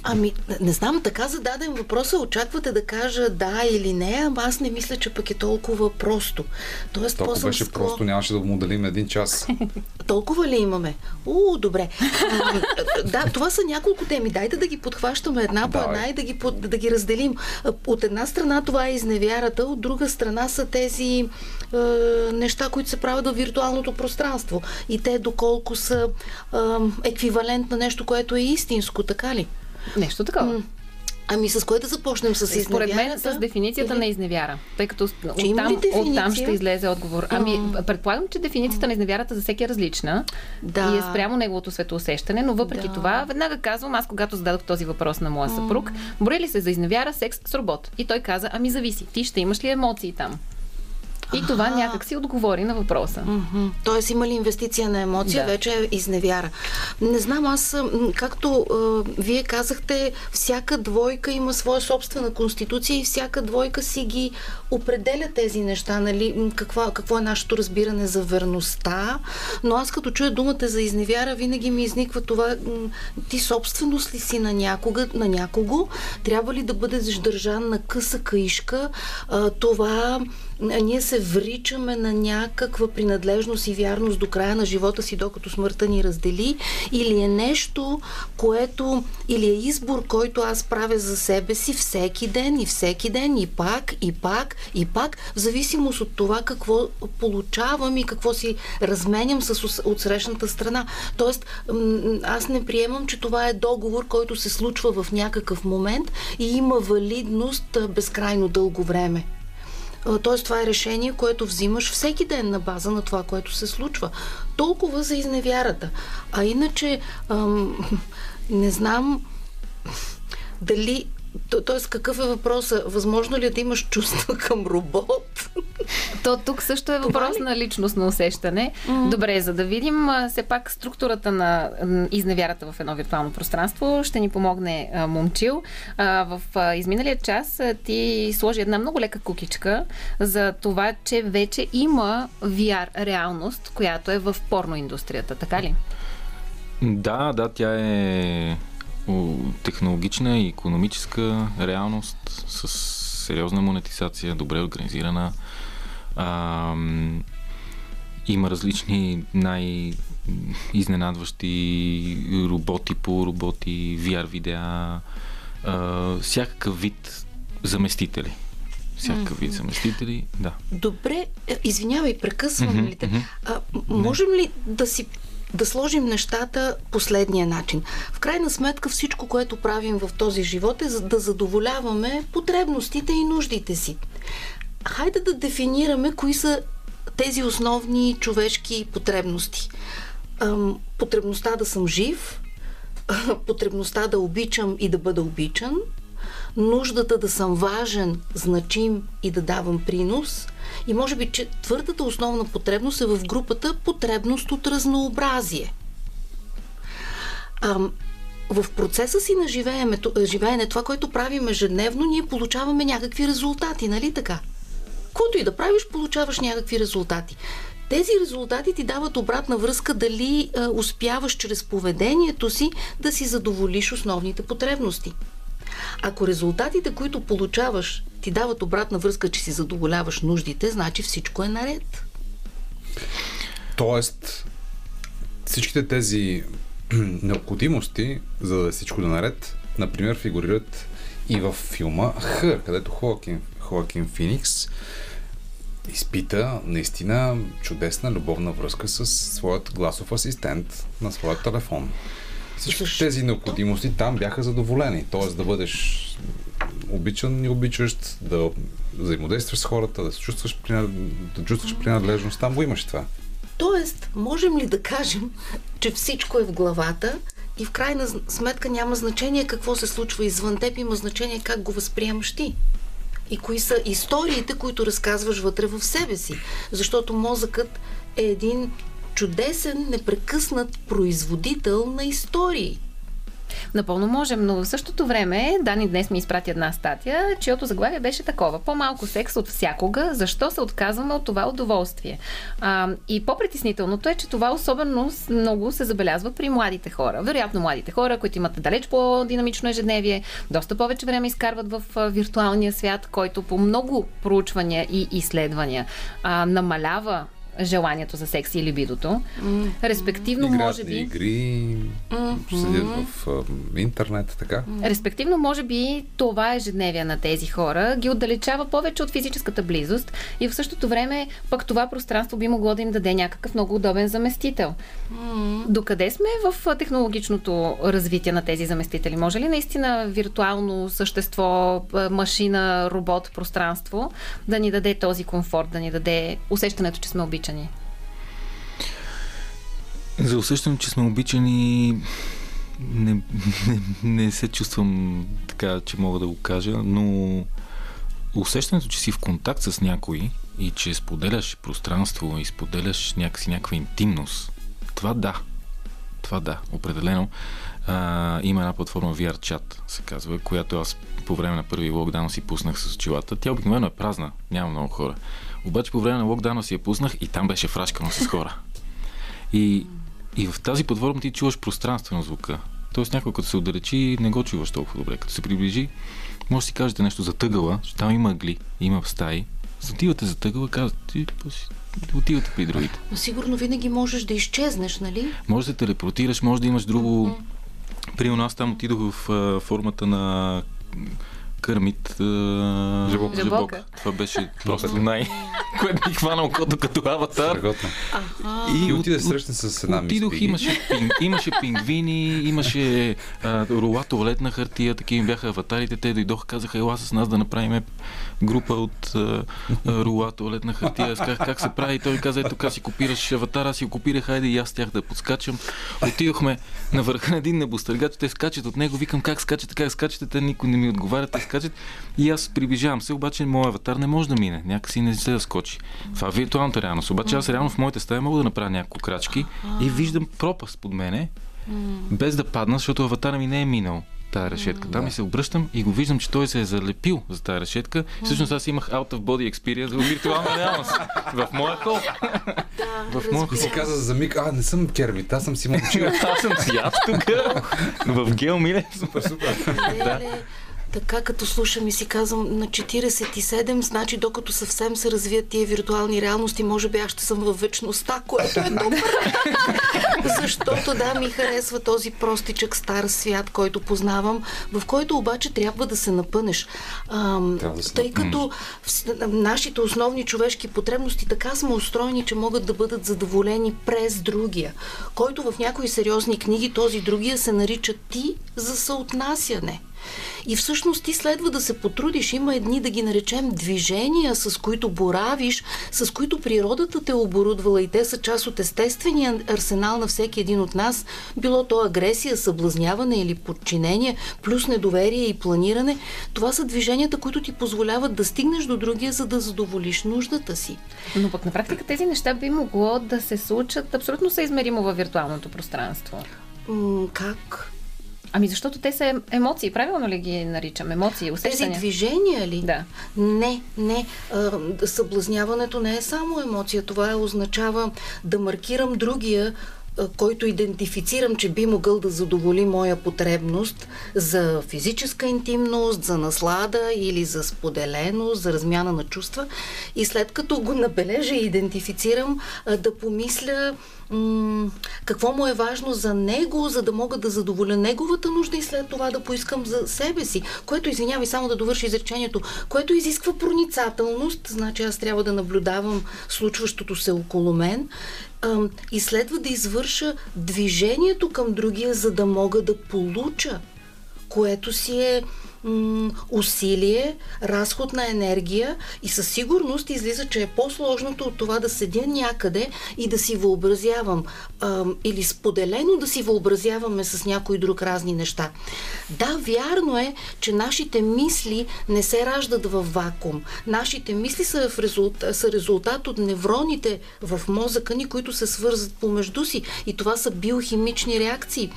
Ами, не знам, така зададен въпроса, очаквате да кажа да или не, ама аз не мисля, че пък е толкова просто. Тоест, Толкова беше скло... просто, нямаше да го моделим един час. толкова ли имаме? У, добре. Ами, да, това са няколко теми. Дайте да ги подхващаме една по една и да ги, да ги разделим. От една страна това е изневярата, от друга страна са тези е, неща, които се правят в виртуалното пространство. И те доколко са е, еквивалент на нещо, което е истинско, така ли? Нещо такова. Ами с кое да започнем с изневярата? Според мен с дефиницията Или... на изневяра. Тъй като Че оттам, оттам ще излезе отговор. Ами, предполагам, че дефиницията на изневярата за всеки е различна Да. и е спрямо неговото светоусещане, но въпреки Да. това, веднага казвам, аз когато зададох този въпрос на моя съпруг, брои ли се за изневяра секс с робот? И той каза, ами зависи, ти ще имаш ли емоции там? И това някак си отговори на въпроса. Тоест има ли инвестиция на емоция, Да. вече е изневяра. Не знам, аз, както а, вие казахте, всяка двойка има своя собствена конституция и всяка двойка си ги определя тези неща, нали? Какво, какво е нашето разбиране за верността. Но аз като чуя думата за изневяра, винаги ми изниква това, ти собственост ли си на, някога, на някого, трябва ли да бъдеш държан на къса каишка, това ние се вричаме на някаква принадлежност и вярност до края на живота си, докато смъртта ни раздели, или е нещо, което, или е избор, който аз правя за себе си всеки ден и всеки ден и пак, и пак, и пак, в зависимост от това какво получавам и какво си разменям с ос- отсрещната страна. Тоест, аз не приемам, че това е договор, който се случва в някакъв момент и има валидност безкрайно дълго време. Тоест, това е решение, което взимаш всеки ден на база на това, което се случва. Толкова за изневярата. А иначе, ам, не знам дали. То, тоест, какъв е въпросът? Възможно ли е да имаш чувства към робот? То тук също е въпрос на личностно усещане. Мгм. Добре, за да видим все пак структурата на изневярата в едно виртуално пространство, ще ни помогне Момчил. В изминалия час ти сложи една много лека кукичка за това, че вече има VR реалност, която е в порноиндустрията, така ли? Да, да, тя е технологична и економическа реалност с сериозна монетизация, добре организирана. А, има различни най-изненадващи роботи по роботи, VR видеа, а, всякакъв вид заместители. Всякакъв вид заместители, да. Добре, е, извинявай, прекъсвам ли те? А, можем ли да си да сложим нещата последния начин. В крайна сметка всичко, което правим в този живот е да задоволяваме потребностите и нуждите си. Хайде да дефинираме кои са тези основни човешки потребности. Потребността да съм жив, потребността да обичам и да бъда обичан, нуждата да съм важен, значим и да давам принос. И може би, че твърдата основна потребност е в групата потребност от разнообразие. В процеса си на живеене, това, което правим ежедневно, ние получаваме някакви резултати, нали така? Което и да правиш, получаваш някакви резултати. Тези резултати ти дават обратна връзка дали а, успяваш чрез поведението си да си задоволиш основните потребности. Ако резултатите, които получаваш, ти дават обратна връзка, че си задоволяваш нуждите, значи всичко е наред. Тоест, всичките тези необходимости, за да е всичко да наред, например, фигурират и в филма Хър, където Хоакин, Хоакин Феникс изпита наистина чудесна любовна връзка с своят гласов асистент на своя телефон. Всички тези необходимости там бяха задоволени. Т.е. да бъдеш обичан и обичащ, да взаимодействаш с хората, да се чувстваш, да чувстваш принадлежност. Там го имаш това. Тоест, можем ли да кажем, че всичко е в главата и в крайна сметка няма значение какво се случва извън теб, има значение как го възприемаш ти? И кои са историите, които разказваш вътре в себе си? Защото мозъкът е един чудесен, непрекъснат производител на истории. Напълно можем, но в същото време Дани днес ми изпрати една статия, чието заглавие беше такова. По-малко секс от всякога, защо се отказваме от това удоволствие? А, и по-притеснителното е, че това особено много се забелязва при младите хора. Вероятно младите хора, които имат далеч по-динамично ежедневие, доста повече време изкарват в виртуалния свят, който по много проучвания и изследвания а, намалява желанието за секс и либидото. Респективно, Играят може би... игри, седят в а, интернет, така. Респективно, може би това ежедневие на тези хора ги отдалечава повече от физическата близост и в същото време пък това пространство би могло да им даде някакъв много удобен заместител. Докъде сме в технологичното развитие на тези заместители? Може ли наистина виртуално същество, машина, робот, пространство да ни даде този комфорт, да ни даде усещането, че сме обичани? За усещане, че сме обичани, не, не, не се чувствам така, че мога да го кажа, но усещането, че си в контакт с някой и че споделяш пространство и споделяш някакси някаква интимност, това да. Това да, определено. А, има една платформа VRChat, се казва, която аз по време на първи локдаун си пуснах с очилата. Тя обикновено е празна, няма много хора. Обаче по време на локдауна си я пуснах и там беше фрашкано с хора. И, и в тази платформа ти чуваш пространствено звука. Тоест някой като се отдалечи, не го чуваш толкова добре. Като се приближи, може да си кажете нещо за тъгъла, защото там има ъгли, има стаи. Отивате за тъгъла, казвате, отивате при другите. Но сигурно винаги можеш да изчезнеш, нали? Може да те телепортираш, може да имаш друго... Примерно аз там отидох в а, формата на Кърмит. А... Жабока. Жабока. Това беше просто най... което ми хвана окото като аватар. Страхотно. И отиде да срещне с една Отидох, имаше, пинг, имаше пингвини, имаше а, рола туалетна хартия, такива бяха аватарите. Те дойдоха, казаха, ела с нас да направим група от а, а, рола туалетна хартия. Аз казах, как се прави? Той каза, ето така си копираш аватара, аз си го копирах, хайде и аз тях да подскачам. Отидохме на върха на един небостъргач, те скачат от него, викам как скачате, как скачате, те никой не ми отговаря, те скачат. И аз приближавам се, обаче моят аватар не може да мине, някакси не се да скочи. Това е виртуалната реалност. Обаче аз реално в моята стая мога да направя няколко крачки и виждам пропаст под мене, без да падна, защото аватара ми не е минал тая решетка. Там и се обръщам и го виждам, че той се е залепил за тази решетка. Всъщност аз имах out of body experience в виртуална реалност. В моя хол. В моя И хол. си каза за миг, а, не съм Кермит, аз съм Симон Чил. Аз съм си аз тук. В гел миле. Супер, супер. Леле, така като слушам и си казвам на 47, значи докато съвсем се развият тия виртуални реалности, може би аз ще съм във вечността, което е добре. Защото да, ми харесва този простичък стар свят, който познавам, в който обаче трябва да се напънеш. Ам, Трябва да се тъй като в- нашите основни човешки потребности така сме устроени, че могат да бъдат задоволени през другия, който в някои сериозни книги този другия се нарича ти за съотнасяне. И всъщност ти следва да се потрудиш. Има едни, да ги наречем, движения, с които боравиш, с които природата те е оборудвала и те са част от естествения арсенал на всеки един от нас, било то агресия, съблазняване или подчинение, плюс недоверие и планиране. Това са движенията, които ти позволяват да стигнеш до другия, за да задоволиш нуждата си. Но пък на практика тези неща би могло да се случат абсолютно съизмеримо във виртуалното пространство. М- как? Ами защото те са ем- емоции, правилно ли ги наричам? Емоции, Тези усещания? движения ли? Да. Не, не. Съблазняването не е само емоция. Това е, означава да маркирам другия, който идентифицирам, че би могъл да задоволи моя потребност за физическа интимност, за наслада или за споделеност, за размяна на чувства. И след като го набележа и идентифицирам, да помисля какво му е важно за него, за да мога да задоволя неговата нужда и след това да поискам за себе си. Което, извинявай, само да довърши изречението, което изисква проницателност, значи аз трябва да наблюдавам случващото се около мен и следва да извърша движението към другия, за да мога да получа, което си е усилие, разход на енергия и със сигурност излиза, че е по-сложното от това да седя някъде и да си въобразявам ам, или споделено да си въобразяваме с някой друг разни неща. Да, вярно е, че нашите мисли не се раждат в вакуум. Нашите мисли са, в резултат, са резултат от невроните в мозъка ни, които се свързват помежду си. И това са биохимични реакции.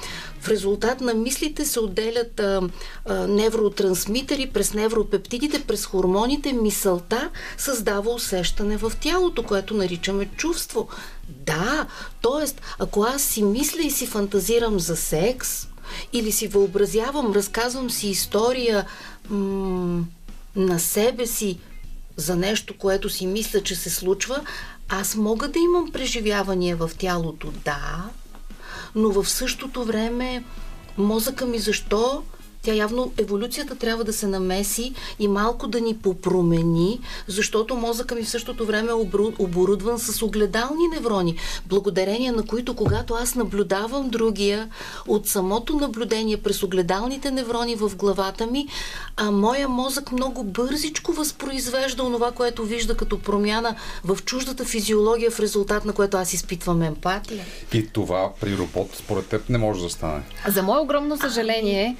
В резултат на мислите се отделят а, а, невротрансмитери през невропептидите, през хормоните. Мисълта създава усещане в тялото, което наричаме чувство. Да, т.е. ако аз си мисля и си фантазирам за секс, или си въобразявам, разказвам си история м- на себе си, за нещо, което си мисля, че се случва, аз мога да имам преживявания в тялото, да, но в същото време мозъка ми защо тя явно еволюцията трябва да се намеси и малко да ни попромени, защото мозъка ми в същото време е оборудван с огледални неврони, благодарение на които, когато аз наблюдавам другия, от самото наблюдение през огледалните неврони в главата ми, а моя мозък много бързичко възпроизвежда онова, което вижда като промяна в чуждата физиология, в резултат на което аз изпитвам емпатия. И това при робот, според теб, не може да стане. За мое огромно съжаление,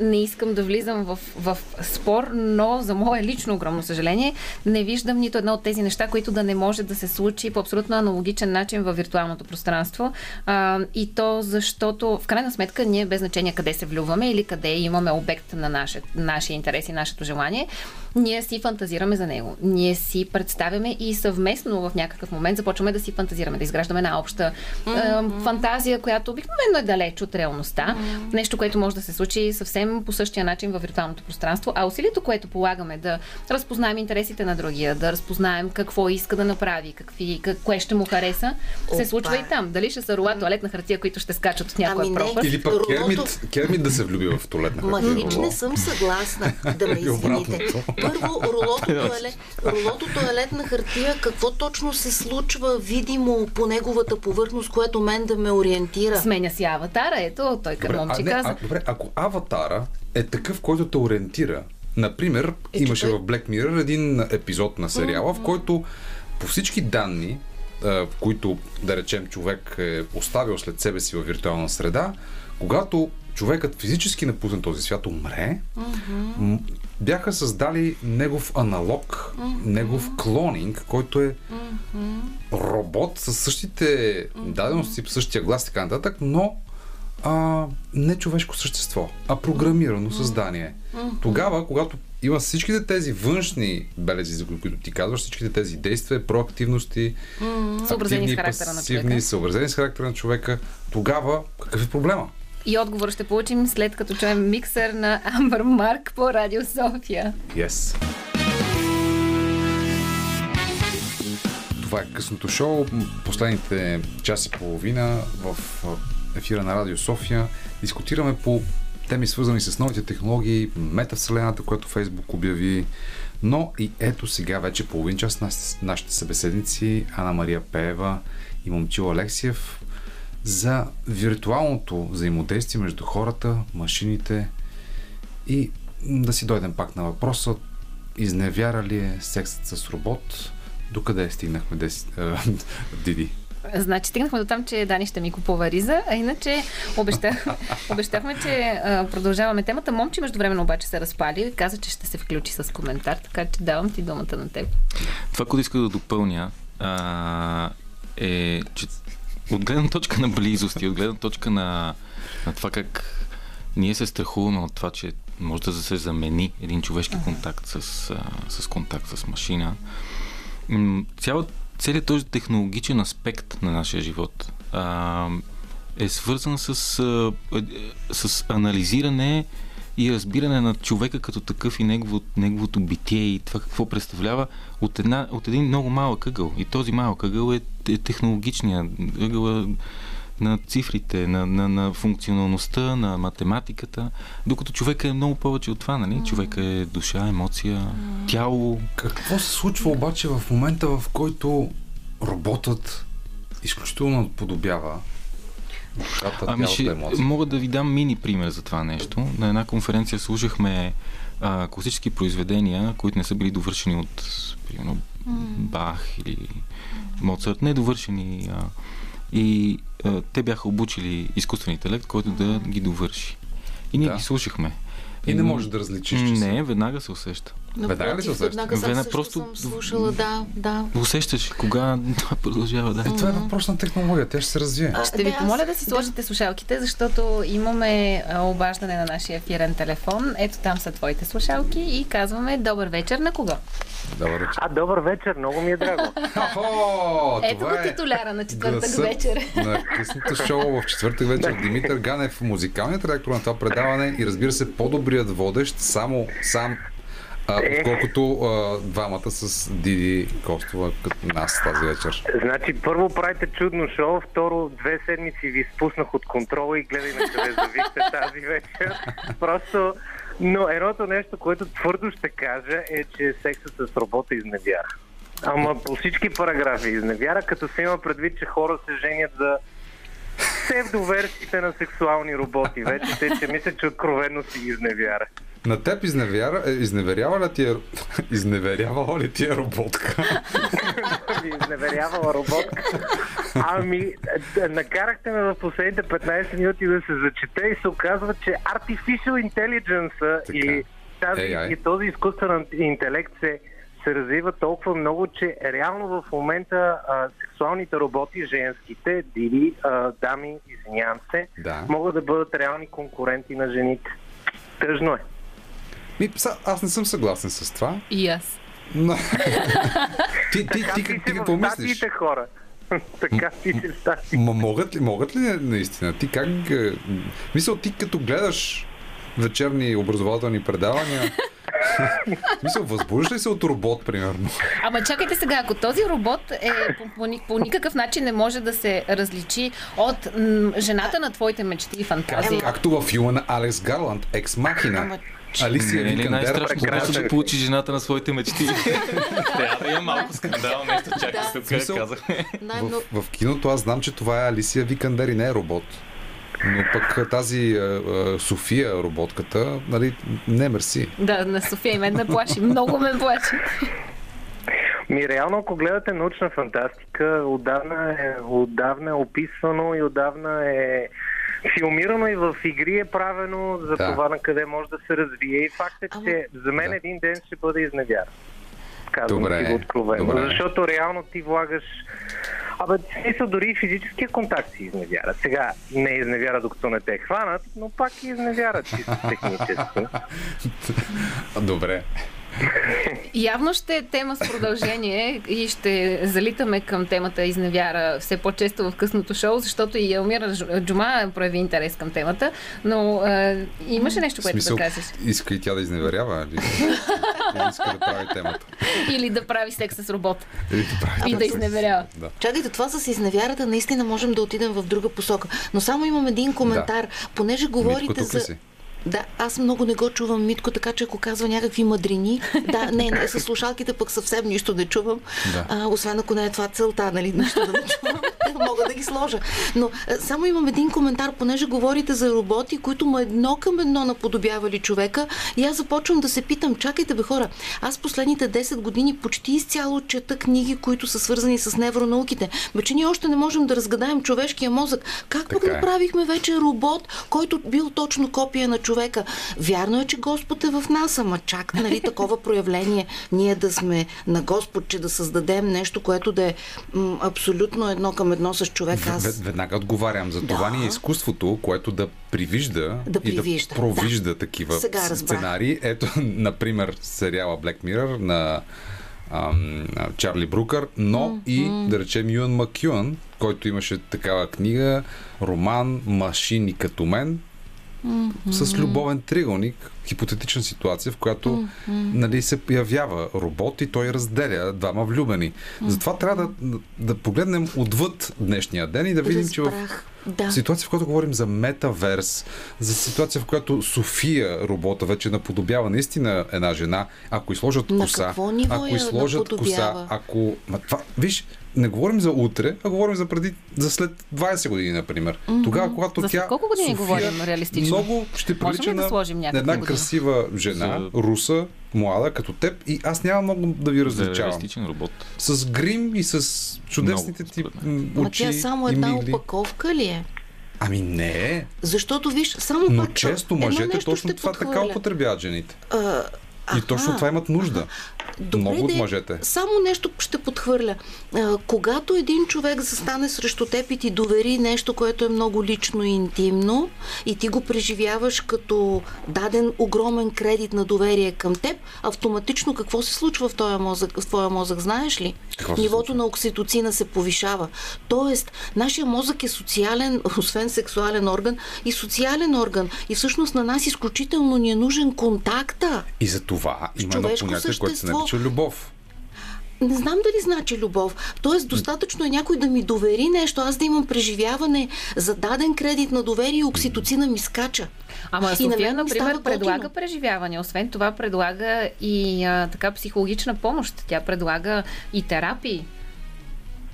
не искам да влизам в, в спор, но за мое лично огромно съжаление не виждам нито едно от тези неща, които да не може да се случи по абсолютно аналогичен начин във виртуалното пространство. А, и то защото, в крайна сметка, ние без значение къде се влюваме или къде имаме обект на наше, нашия интерес и нашето желание, ние си фантазираме за него. Ние си представяме и съвместно в някакъв момент започваме да си фантазираме, да изграждаме една обща mm-hmm. фантазия, която обикновено е далеч от реалността. Mm-hmm. Нещо, което може да се случи съвсем по същия начин във виртуалното пространство. А усилието, което полагаме да разпознаем интересите на другия, да разпознаем какво иска да направи, какви, как, кое ще му хареса, Опа. се случва и там. Дали ще са рола туалетна хартия, които ще скачат от някоя ами пропаст. Или пък кермит, кермит да се влюби в туалетна хартия. Ма не съм съгласна да ме извините. Първо, ролото, туалет, ролото туалетна хартия, какво точно се случва видимо по неговата повърхност, което мен да ме ориентира? Сменя си аватара, ето, той към момче каза. А, добре, ако аватара е такъв, който те ориентира, Например, е, имаше в Black Mirror един епизод на сериала, mm-hmm. в който по всички данни, в които, да речем, човек е оставил след себе си в виртуална среда, когато човекът физически напусне този свят, умре, mm-hmm. Бяха създали негов аналог, mm-hmm. негов клонинг, който е mm-hmm. робот с същите mm-hmm. дадености, същия глас и така нататък, но а, не човешко същество, а програмирано създание. Mm-hmm. Тогава, когато има всичките тези външни белези, за които ти казваш, всичките тези действия, проактивности, mm-hmm. активни, пасивни, съобразени с характера на човека, тогава какъв е проблема? И отговор ще получим след като чуем миксър на Амбър Марк по Радио София. Yes. Това е късното шоу. Последните час и половина в ефира на Радио София дискутираме по теми свързани с новите технологии, метавселената, която Фейсбук обяви, но и ето сега вече половин час на нашите събеседници Ана Мария Пеева и Момчил Алексиев за виртуалното взаимодействие между хората, машините и да си дойдем пак на въпроса изневяра ли е сексът с робот? Докъде стигнахме, Диди? Значи стигнахме до там, че Дани ще ми купува риза, а иначе обещах, обещахме, че а, продължаваме темата. Момче междувременно обаче се разпали. Каза, че ще се включи с коментар, така че давам ти думата на теб. Това, което иска да допълня, а, е, че от гледна точка на близост и от гледна точка на, на това как ние се страхуваме от това, че може да се замени един човешки контакт с, с контакт с машина. Цялата целият този технологичен аспект на нашия живот а, е свързан с, а, с анализиране и разбиране на човека като такъв и негово, неговото битие и това какво представлява от, една, от един много малък ъгъл. И този малък ъгъл е, е технологичния ъгъл на цифрите, на, на, на функционалността, на математиката, докато човека е много повече от това, нали? Човека е душа, емоция, тяло. Какво се случва обаче в момента, в който роботът изключително подобява душата, ами ще, мога да ви дам мини пример за това нещо. На една конференция слушахме а, класически произведения, които не са били довършени от, примерно, Бах или Моцарт, недовършени а, и а, те бяха обучили изкуствен интелект, който да ги довърши. И ние да. ги слушахме. И не можеш да различиш. Че не, веднага се усеща. Веднага ли се усеща? Веднага, веднага просто съм слушала, да, да. Усещаш кога това продължава, да. Е, това е въпрос на технология, тя ще се развие. А, ще ви помоля да си сложите слушалките, защото имаме обаждане на нашия ефирен телефон. Ето там са твоите слушалки и казваме добър вечер на кого? Добър вечер. А, добър вечер, много ми е драго. Ето го е титуляра на четвъртък вечер. На късното шоу в четвъртък вечер Димитър Ганев, музикалният редактор на това предаване и разбира се по-добрият водещ, само сам А, отколкото а, двамата с Диди Костова като нас тази вечер. Значи, първо правите чудно шоу, второ две седмици ви спуснах от контрола и гледай на къде завихте тази вечер. Просто, но едното нещо, което твърдо ще кажа е, че секса с робота изневяра. Ама по всички параграфи изневяра, като се има предвид, че хора се женят за псевдоверсиите на сексуални роботи. Вече те, че мисля, че откровенно си изневяра. На теб изневерява, е, изневерява ли ти е, изневерявала ли ти е роботка? изневерявала роботка. Ами, д- накарахте ме в последните 15 минути да се зачета и се оказва, че Artificial Intelligence и, тази, AI. и този изкуствен интелект се, се развива толкова много, че реално в момента а, сексуалните роботи, женските, диви, а, дами, извинявам се, Да. могат да бъдат реални конкуренти на жените. Тъжно е. Ми, са, аз не съм съгласен с това. И аз. Но... ти, ти, ти, ти, ти какво мислиш? хора. така в статиите. Ма могат ли, могат ли наистина? Ти как... е, Мисъл, ти като гледаш вечерни образователни предавания, мисъл, възбуждаш ли се от робот, примерно? Ама чакайте сега, ако този робот е по, по, по никакъв начин не може да се различи от м, жената на твоите мечти и фантазии. Както във филма на Алекс Гарланд, Екс Махина. Алисия Не е ли Викандер. най-страшно просто да получи жената на своите мечти? Трябва да има малко скандал, нещо чакай Да. тук, Смисъл? казахме. В, в киното аз знам, че това е Алисия Викандер и не е робот. Но пък тази а, а, София, роботката, нали, не мерси. Да, на София и мен ме плаши. Много ме плаши. Ми реално, ако гледате научна фантастика, отдавна е, отдавна е описвано и отдавна е филмирано и в игри е правено за Да. това на къде може да се развие. И факт е, че за мен един ден ще бъде изневяра. Казвам Добре, ти го откровено. добре. Защото реално ти влагаш Абе, смисъл дори и физическия контакт си изневяра. Сега не е изневяра докато не те хванат, но пак и изневяра чисто технически. Добре. Явно ще е тема с продължение и ще залитаме към темата изневяра все по-често в късното шоу, защото и Елмира Джу- Джума прояви интерес към темата, но е, имаше нещо, което смисъл, да кажеш. иска и тя да изневерява. Или, иска да прави темата. Или да прави секс с робот. Или да прави И да изневерява. Да. Чакайте, това с изневярата наистина можем да отидем в друга посока. Но само имам един коментар. Понеже говорите Митко, за... си? Да, аз много не го чувам Митко, така че ако казва някакви мадрини, да, не, не, с слушалките пък съвсем нищо не чувам, Да. а, освен ако не е това целта, нали, нищо да не чувам, мога да ги сложа. Но а, само имам един коментар, понеже говорите за роботи, които му едно към едно наподобявали човека и аз започвам да се питам, чакайте бе хора, аз последните 10 години почти изцяло чета книги, които са свързани с невронауките. Бе, че ние още не можем да разгадаем човешкия мозък. Как пък е. направихме вече робот, който бил точно копия на човека? Вярно е, че Господ е в нас, ама чак, нали, такова проявление, ние да сме на Господ, че да създадем нещо, което да е м, абсолютно едно към едно с човек. Аз вед- Веднага отговарям. За това Да. ни е изкуството, което да привижда, Да и привижда, да провижда такива Сега сценарии. Ето, например, сериала Black Mirror на ам, Чарли Брукър, но и, да речем, Юан Макюан, който имаше такава книга, роман Машини като мен, с любовен триъгълник, хипотетична ситуация, в която нали, се появява робот и той разделя двама влюбени. Затова трябва да, да погледнем отвъд днешния ден и да видим, че в разбрах. Да. ситуация, в която говорим за метаверс, за ситуация, в която София робота вече наподобява наистина една жена, ако и сложат На коса, ако и я сложат коса, ако... Ма, това, виж, не говорим за утре, а говорим за преди, за след 20 години, например. Мгм. Тогава, когато За тя... колко години София, говорим реалистично? Много ще прилича ли да на една година? красива жена, За- руса, млада, като теб и аз няма много да ви различавам. реалистичен робот. С грим и с чудесните ти м, очи тя само и една мигли. опаковка ли е? Ами не. Защото виж, само Но пак често едно мъжете точно това така употребяват жените. А, И точно това имат нужда. Добре, Много от мъжете. Само нещо ще подхвърля. А, когато един човек застане срещу теб и ти довери нещо, което е много лично и интимно, и ти го преживяваш като даден огромен кредит на доверие към теб, автоматично какво се случва в твоя мозък, в твоя мозък знаеш ли? Какво Нивото на окситоцина се повишава. Тоест, нашия мозък е социален, освен сексуален орган, и социален орган. И всъщност на нас изключително ни е нужен контакта. И за това има едно понятие, което се нарича любов. Не знам дали значи любов. Тоест, достатъчно е някой да ми довери нещо, аз да имам преживяване за даден кредит на доверие и окситоцина ми скача. Ама И на София, мен ми например, предлага готино. преживяване. Освен това, предлага и а, така психологична помощ. Тя предлага и терапии.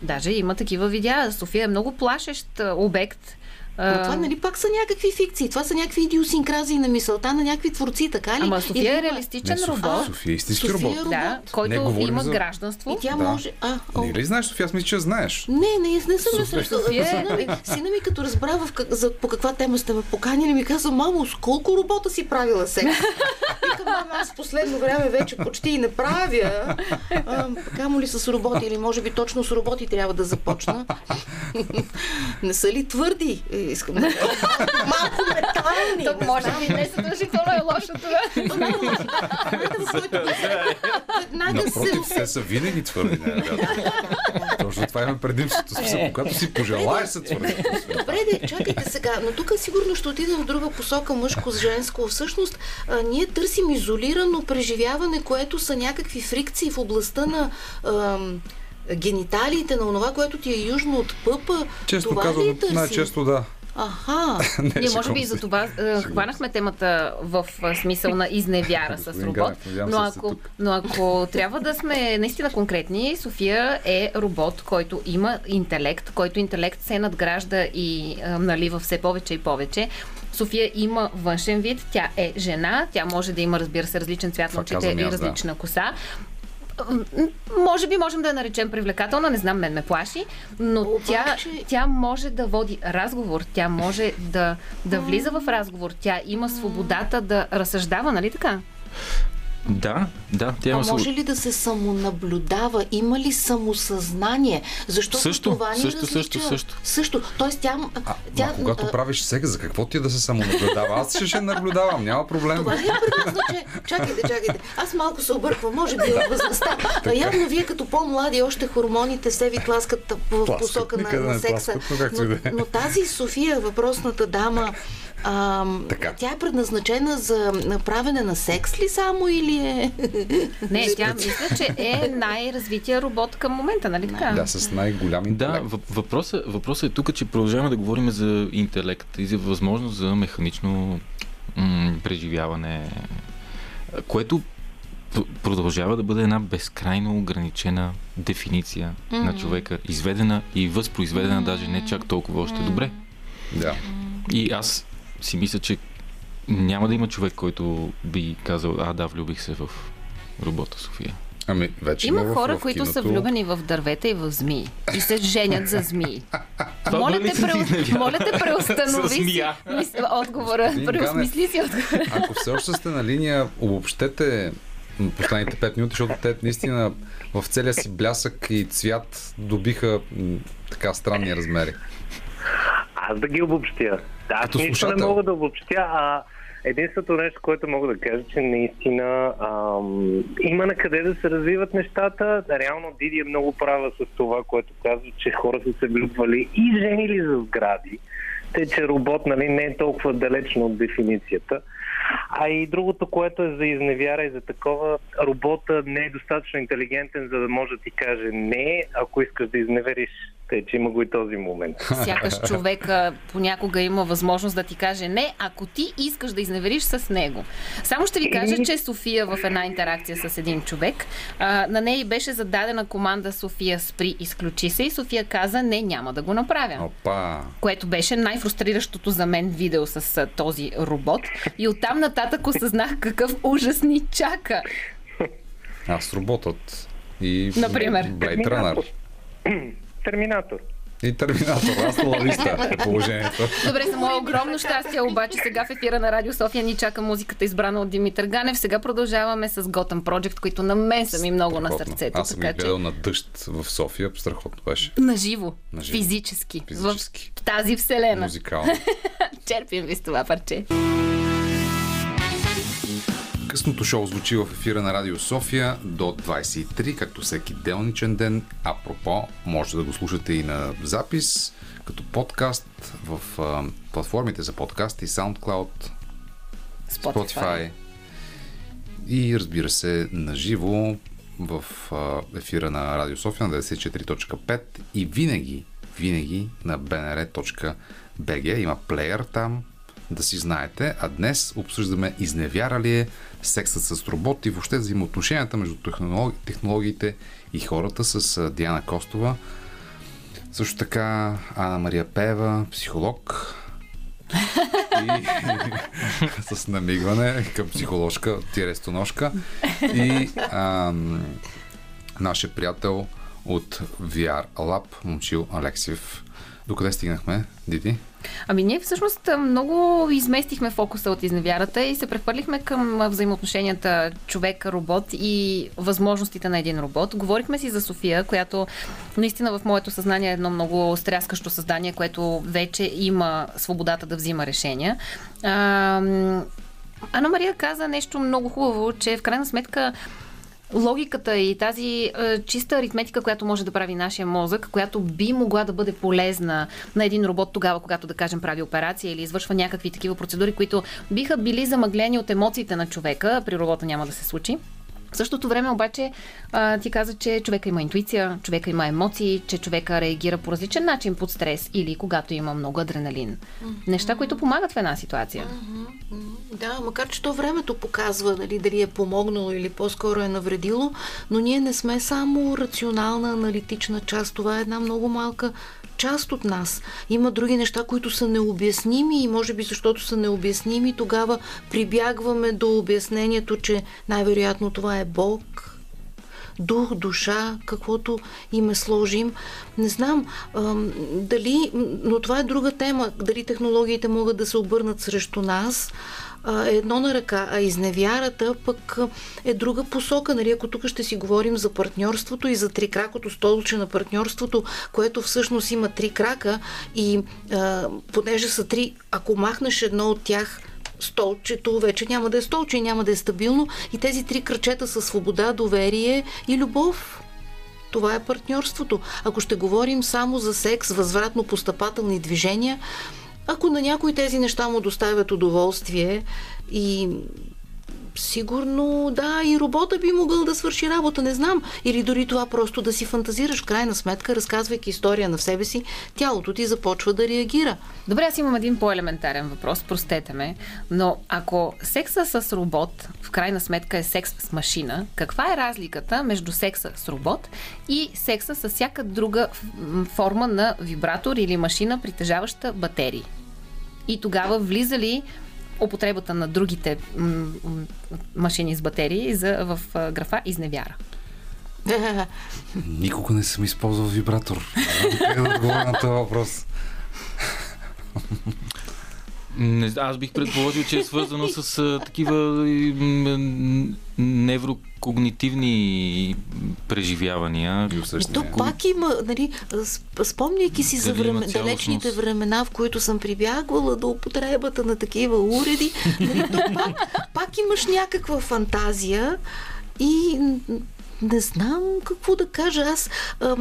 Даже има такива видеа. София е много плашещ обект. Но това нали пак са някакви фикции. Това са някакви идиосинкразии на мисълта на някакви творци, така ли? Ама София Или е реалистичен Не, робот. София е истински София робот. е робот. Да, Не който има за- гражданство. И тя Да. може... А, о, Не ли знаеш, София? Аз мисля, че знаеш. Не, не, не съм София. София. Сина ми, сина ми като разбра в как, за, по каква тема сте ме поканили, ми каза, мамо, с колко робота си правила секс? Викам, мама, аз последно време вече почти и не правя. А, камо ли с роботи, или може би точно с роботи трябва да започна. не са ли твърди? Е, Искам да. Малко метални. То може би не съдържително е лошо това. Се... Напротив, те са винаги твърди. Точно това има предимството. Смисъл, когато си пожелаеш, са твърди. Добре, де, чакайте сега, но тук сигурно ще отидем в друга посока, мъжко с женско. Всъщност, ние търсим изолирано преживяване, което са някакви фрикции в областта на гениталиите, на онова, което ти е южно от пъпа. Често това ли казвам, търсим? най-често да. Аха. Ние може би и за това е, хванахме темата в е, смисъл на изневяра с робот. Но ако, но ако трябва да сме наистина конкретни, София е робот, който има интелект, който интелект се надгражда и е, налива все повече и повече. София има външен вид, тя е жена, тя може да има, разбира се, различен цвят на очите и аз, да. различна коса. Може би можем да я наречем привлекателна, не знам, мен ме плаши, но тя, Обаче- тя може да води разговор, тя може да, да влиза в разговор, тя има свободата да разсъждава, нали така? Да, да, тя А може ли да се самонаблюдава? Има ли самосъзнание? Защото Също, това ни също, различа. също, също. Също. Тоест тя... А, тя ма, когато а, правиш секс, за какво ти е да се самонаблюдава? Аз ще, ще наблюдавам, няма проблем. Това ли е предназначение? Чакайте, чакайте. Аз малко се обърквам, може би от възрастта. А явно вие като по-млади още хормоните се ви тласкат в посока на, на секса. но е. но, но тази София, въпросната дама, ам, Така. тя е предназначена за направене на секс ли само или е... Не, тя мисля, че е най-развития робот към момента, нали така? Да, с най-голям Да, интелект. въп- въпросът, въпросът е тук, че продължаваме да говорим за интелект и за възможност за механично м- преживяване, което продължава да бъде една безкрайно ограничена дефиниция на Мгм. човека, изведена и възпроизведена даже не чак толкова още добре. Да. И аз си мисля, че няма да има човек, който би казал, а да, влюбих се в робота София. Ами, вече Има в- хора, в които са киното. влюбени в дървета и в змии. И се женят за змии. Моля те, пре... Моля те, преустанови си мис... отговора. Господин Преосмисли си отговора. Ако все още сте на линия, обобщете последните 5 минути, защото те наистина в целия си блясък и цвят добиха м, така странни размери. Аз да ги обобщя. Да, аз нищо не слушател. мога да обобщя, а единственото нещо, което мога да кажа, че наистина ам, има на къде да се развиват нещата. Реално Диди е много права с това, което казва, че хора са се влюбвали и женили за сгради. Те, че робот нали, не е толкова далечно от дефиницията. А и другото, което е за изневяра и за такова, робота не е достатъчно интелигентен, за да може да ти каже не, ако искаш да изневериш. Тъй, че има го и този момент. Сякаш човека понякога има възможност да ти каже не, ако ти искаш да изневериш с него. Само ще ви кажа, че София в една интеракция с един човек, а, на нея беше зададена команда София спри, изключи се и София каза не, няма да го направя. Опа! Което беше най-фрустриращото за мен видео с а, този робот. И оттам нататък осъзнах какъв ужас ни чака. Аз роботът и Например. Blade Runner. Терминатор. И терминатор, аз на листа е положението. Добре, за мое огромно щастие, обаче сега в ефира на Радио София ни чака музиката избрана от Димитър Ганев. Сега продължаваме с Gotham Project, които на мен са ми много на сърцето. Аз съм така, гледал че... на дъжд в София, страхотно беше. Наживо, Наживо. физически, физически. В тази вселена. Музикално. Черпим ви с това парче. Късното шоу звучи в ефира на Радио София до 23, както всеки делничен ден. Апропо, може да го слушате и на запис, като подкаст в а, платформите за подкасти SoundCloud, Spotify. Spotify и разбира се на живо в а, ефира на Радио София на 94.5 и винаги, винаги на bnr.bg. Има плеер там, да си знаете. А днес обсъждаме изневяра ли е сексът с роботи, въобще взаимоотношенията между технологи, технологиите и хората с Диана Костова. Също така Ана Мария Пева, психолог. и, с намигване към психоложка, тирестоножка. И а, нашия приятел от VR Lab, Момчил Алексиев. Докъде стигнахме, Диди? Ами ние всъщност много изместихме фокуса от изневярата и се прехвърлихме към взаимоотношенията човек-робот и възможностите на един робот. Говорихме си за София, която наистина в моето съзнание е едно много стряскащо създание, което вече има свободата да взима решения. Ана Мария каза нещо много хубаво, че в крайна сметка логиката и тази е, чиста аритметика, която може да прави нашия мозък, която би могла да бъде полезна на един робот тогава, когато, да кажем, прави операция или извършва някакви такива процедури, които биха били замъглени от емоциите на човека, при робота няма да се случи. В същото време обаче а, ти каза, че човека има интуиция, човека има емоции, че човека реагира по различен начин под стрес или когато има много адреналин. Mm-hmm. Неща, които помагат в една ситуация. Mm-hmm. Да, макар че то времето показва нали, дали е помогнало или по-скоро е навредило, но ние не сме само рационална, аналитична част. Това е една много малка част от нас. Има други неща, които са необясними и може би защото са необясними, тогава прибягваме до обяснението, че най-вероятно това е Бог, дух, душа, каквото име сложим. Не знам ам, дали, но това е друга тема, дали технологиите могат да се обърнат срещу нас е едно на ръка, а изневярата пък е друга посока. Нали? Ако тук ще си говорим за партньорството и за трикракото столче на партньорството, което всъщност има три крака и а, понеже са три, ако махнеш едно от тях, столчето вече няма да е столче няма да е стабилно. И тези три кръчета са свобода, доверие и любов. Това е партньорството. Ако ще говорим само за секс, възвратно-постъпателни движения, ако на някои тези неща му доставят удоволствие и Сигурно, да, и робота би могъл да свърши работа, не знам. Или дори това просто да си фантазираш. В крайна сметка, разказвайки история на себе си, тялото ти започва да реагира. Добре, аз имам един по-елементарен въпрос, простете ме, но ако секса с робот в крайна сметка е секс с машина, каква е разликата между секса с робот и секса с всяка друга форма на вибратор или машина, притежаваща батерии? И тогава влиза ли употребата на другите м- м- машини с батерии за, в графа изневяра. Никога не съм използвал вибратор. Как да отговоря на този въпрос? Не, аз бих предположил, че е свързано с а, такива неврокогнитивни преживявания. И то пак има, нали, спомняйки си за време, далечните времена, в които съм прибягвала до употребата на такива уреди, нали, то пак, пак имаш някаква фантазия и не знам какво да кажа. Аз а,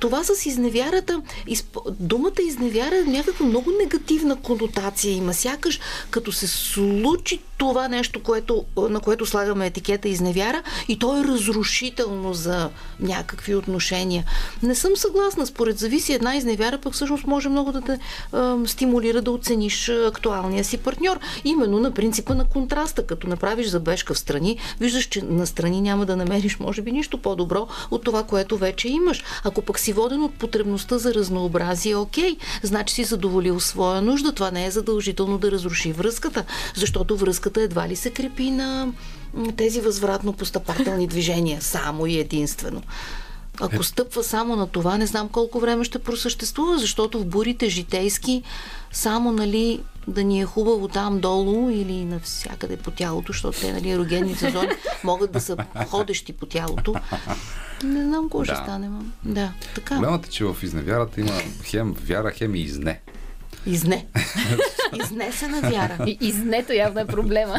това с изневярата, изп... думата изневяра е някаква много негативна конотация има. Сякаш като се случи това нещо, което, на което слагаме етикета изневяра и то е разрушително за някакви отношения. Не съм съгласна. Според зависи една изневяра, пък всъщност може много да те а, стимулира да оцениш актуалния си партньор. Именно на принципа на контраста. Като направиш забежка в страни, виждаш, че на страни няма да намериш, може би, нищо по-добро от това, което вече имаш. Ако пък си воден от потребността за разнообразие, окей, значи си задоволил своя нужда. Това не е задължително да разруши връзката, защото връзката едва ли се крепи на тези възвратно-постъпателни движения, само и единствено. Ако стъпва само на това, не знам колко време ще просъществува, защото в бурите житейски само, нали, да ни е хубаво там долу или навсякъде по тялото, защото те, нали, ерогенните зони могат да са ходещи по тялото. Не знам какво ще Да. стане, мам. Да, така. Проблемът е, че в изневярата има хем вяра, хем и изне. Изне. Изнесена вяра. И изнето явно е проблема.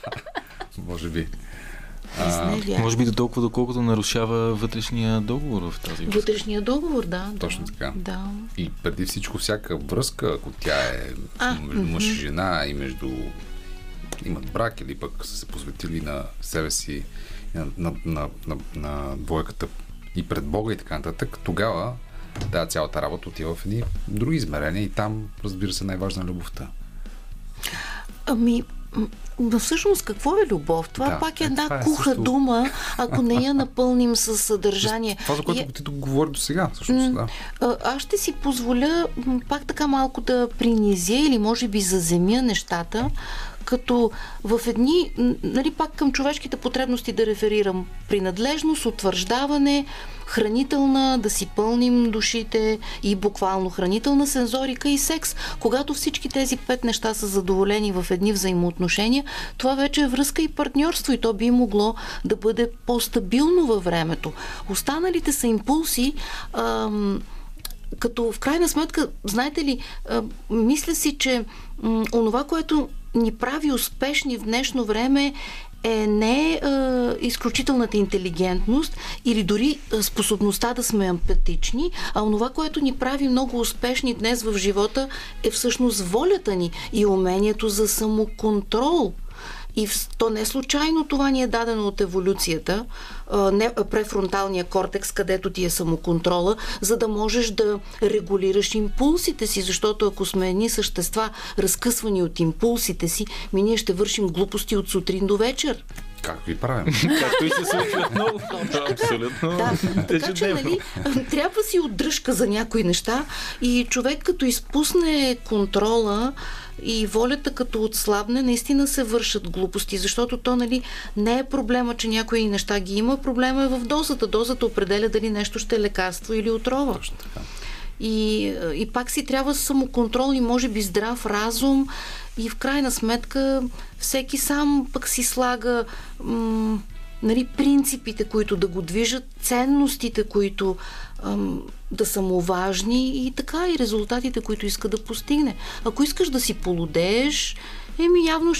Може би. Вяра. Може би до толкова, доколкото нарушава вътрешния договор в тази връзка. Вътрешния договор, да. Точно така. Да. И преди всичко всяка връзка, ако тя е А, между мъж и жена и между имат брак или пък са се посветили на себе си, на, на, на, на, на двойката и пред Бога и така нататък, тогава тази цялата работа отива в едни други измерения и там, разбира се, най-важна е любовта. Ами, но всъщност какво е любов? Това Да, пак е е, една е куха също- дума, ако не я напълним с съдържание. Това, за което И- ти говори до сега, всъщност, да. Аз ще си позволя пак така малко да принизя или може би заземя нещата, като в едни, нали пак към човешките потребности да реферирам, принадлежност, утвърждаване, хранителна, да си пълним душите и буквално хранителна сензорика и секс. Когато всички тези пет неща са задоволени в едни взаимоотношения, това вече е връзка и партньорство и то би могло да бъде по-стабилно във времето. Останалите са импулси, ам, като в крайна сметка, знаете ли, а, мисля си, че м, онова, което ни прави успешни в днешно време е не а, изключителната интелигентност или дори способността да сме емпатични, а онова, което ни прави много успешни днес в живота е всъщност волята ни и умението за самоконтрол. И то не случайно това ни е дадено от еволюцията, не, префронталния кортекс, където ти е самоконтрола, за да можеш да регулираш импулсите си, защото ако сме едни същества, разкъсвани от импулсите си, ми ние ще вършим глупости от сутрин до вечер. Както и правим. Както и се случва много. Абсолютно. Да, така че, нали, трябва си отдръжка за някои неща и човек като изпусне контрола и волята като отслабне, наистина се вършат глупости, защото то, нали, не е проблема, че някои неща ги има, проблема е в дозата. Дозата определя дали нещо ще е лекарство или отрова. Точно така. И, и пак си трябва самоконтрол и може би здрав разум и в крайна сметка всеки сам пък си слага м- нали, принципите, които да го движат, ценностите, които да са му важни и така и резултатите, които иска да постигне. Ако искаш да си полудееш, Еми явно,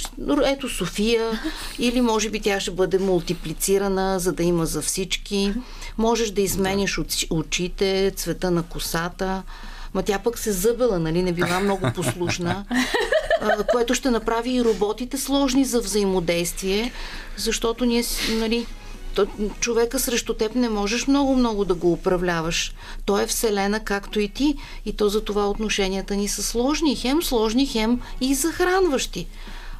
ето София, или може би тя ще бъде мултиплицирана, за да има за всички. Можеш да изменяш очи- очите, цвета на косата. Ма тя пък се зъбела, нали, не била много послушна, което ще направи и роботите сложни за взаимодействие, защото ние, нали, човека срещу теб не можеш много-много да го управляваш. Той е вселена, както и ти. И то за това отношенията ни са сложни. Хем сложни, хем и захранващи.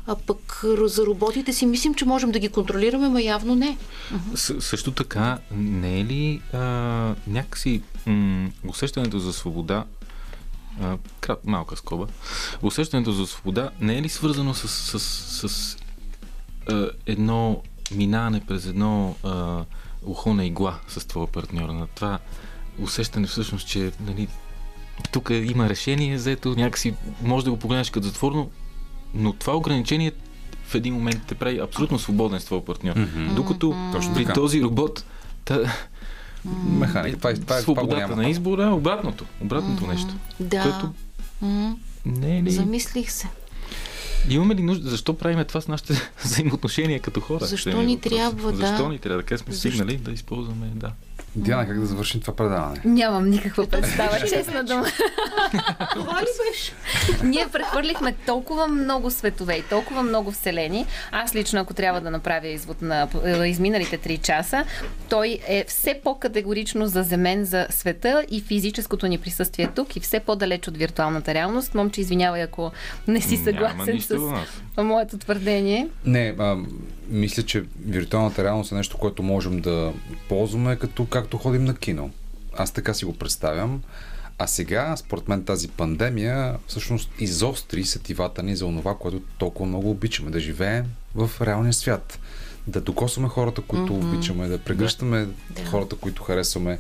А пък за роботите си мислим, че можем да ги контролираме, ма явно не. С- също така, не е ли а, някакси м- усещането за свобода, а, крат, малка скоба, усещането за свобода не е ли свързано с, с, с а, едно минаване през едно а, ухо на игла с твоя партньор? На това усещане всъщност, че нали, тук има решение, взето някакси може да го погледнеш като затворно, но това ограничение в един момент те прави абсолютно свободен с твоя партньор. Мгм. Докато Точно при така. този робот та, Механик. Това, е- това, е- това свободата няма. на избора е обратното. Обратното нещо. Да. Което М, не е ли... Замислих се. Имаме ли нужда? Защо правим това с нашите взаимоотношения като хора? Защо ни трябва, да. Защо ни трябва? Така сме Защо? стигнали да използваме, да. Диана, как да завършим това предаване? Нямам никаква представа, честна дума. Това ли беше? Ние прехвърлихме толкова много светове и толкова много вселени. Аз лично, ако трябва да направя извод на е, изминалите 3 часа, той е все по-категорично заземен за света и физическото ни присъствие тук и все по-далеч от виртуалната реалност. Момче, извинявай, ако не си съгласен с моето твърдение. Не, а, мисля, че виртуалната реалност е нещо, което можем да ползваме като както ходим на кино. Аз така си го представям. А сега, според мен, тази пандемия всъщност изостри сетивата ни за онова, което толкова много обичаме да живеем в реалния свят. да докосваме хората, които mm-hmm. обичаме, да прегръщаме да. хората, които харесваме,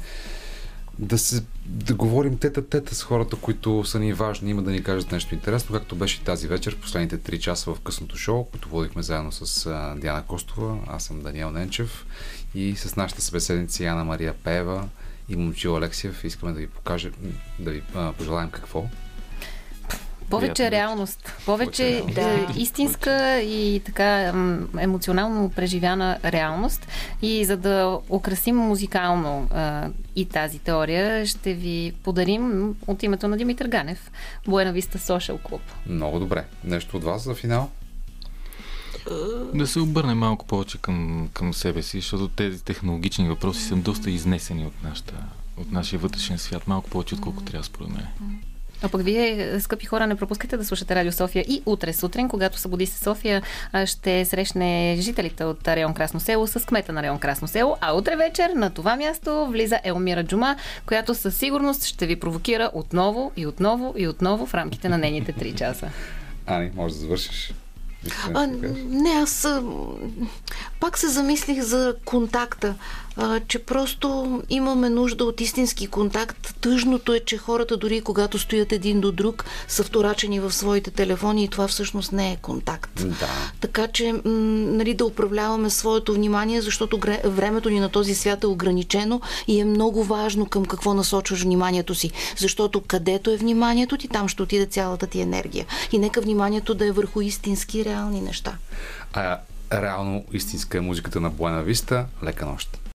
да, се, да говорим тета-тета с хората, които са ни важни, има да ни кажат нещо интересно, както беше тази вечер, последните 3 часа в късното шоу, което водихме заедно с Диана Костова, аз съм Даниел Ненчев и с нашата събеседници Яна Мария Пева и Момчил Алексиев. Искаме да ви покажем, да ви пожелаем какво. Повече реалност. Повече да. истинска и така емоционално преживяна реалност. И за да украсим музикално а, и тази теория, ще ви подарим от името на Димитър Ганев Буена Виста Social Club. Много добре. Нещо от вас за финал? Да се обърне малко повече към, към себе си, защото тези технологични въпроси са доста изнесени от, нашата, от нашия вътрешен свят, малко повече, отколкото трябва според мен. А пък вие, скъпи хора, не пропускайте да слушате Радио София и утре сутрин, когато събуди се София, ще срещне жителите от район Красно село с кмета на район Красно село, а утре вечер на това място влиза Елмира Джума, която със сигурност ще ви провокира отново и отново и отново в рамките на нейните 3 часа. Ани, може да завършиш. А, не, аз пак се замислих за контакта, а, че просто имаме нужда от истински контакт. Тъжното е, че хората дори когато стоят един до друг са вторачени в своите телефони и това всъщност не е контакт. Да. Така че м- нали, да управляваме своето внимание, защото времето ни на този свят е ограничено и е много важно към какво насочваш вниманието си. Защото където е вниманието ти, там ще отиде цялата ти енергия. И нека вниманието да е върху истински реални неща. А реално истинска е музиката на Буена Виста. Лека нощ!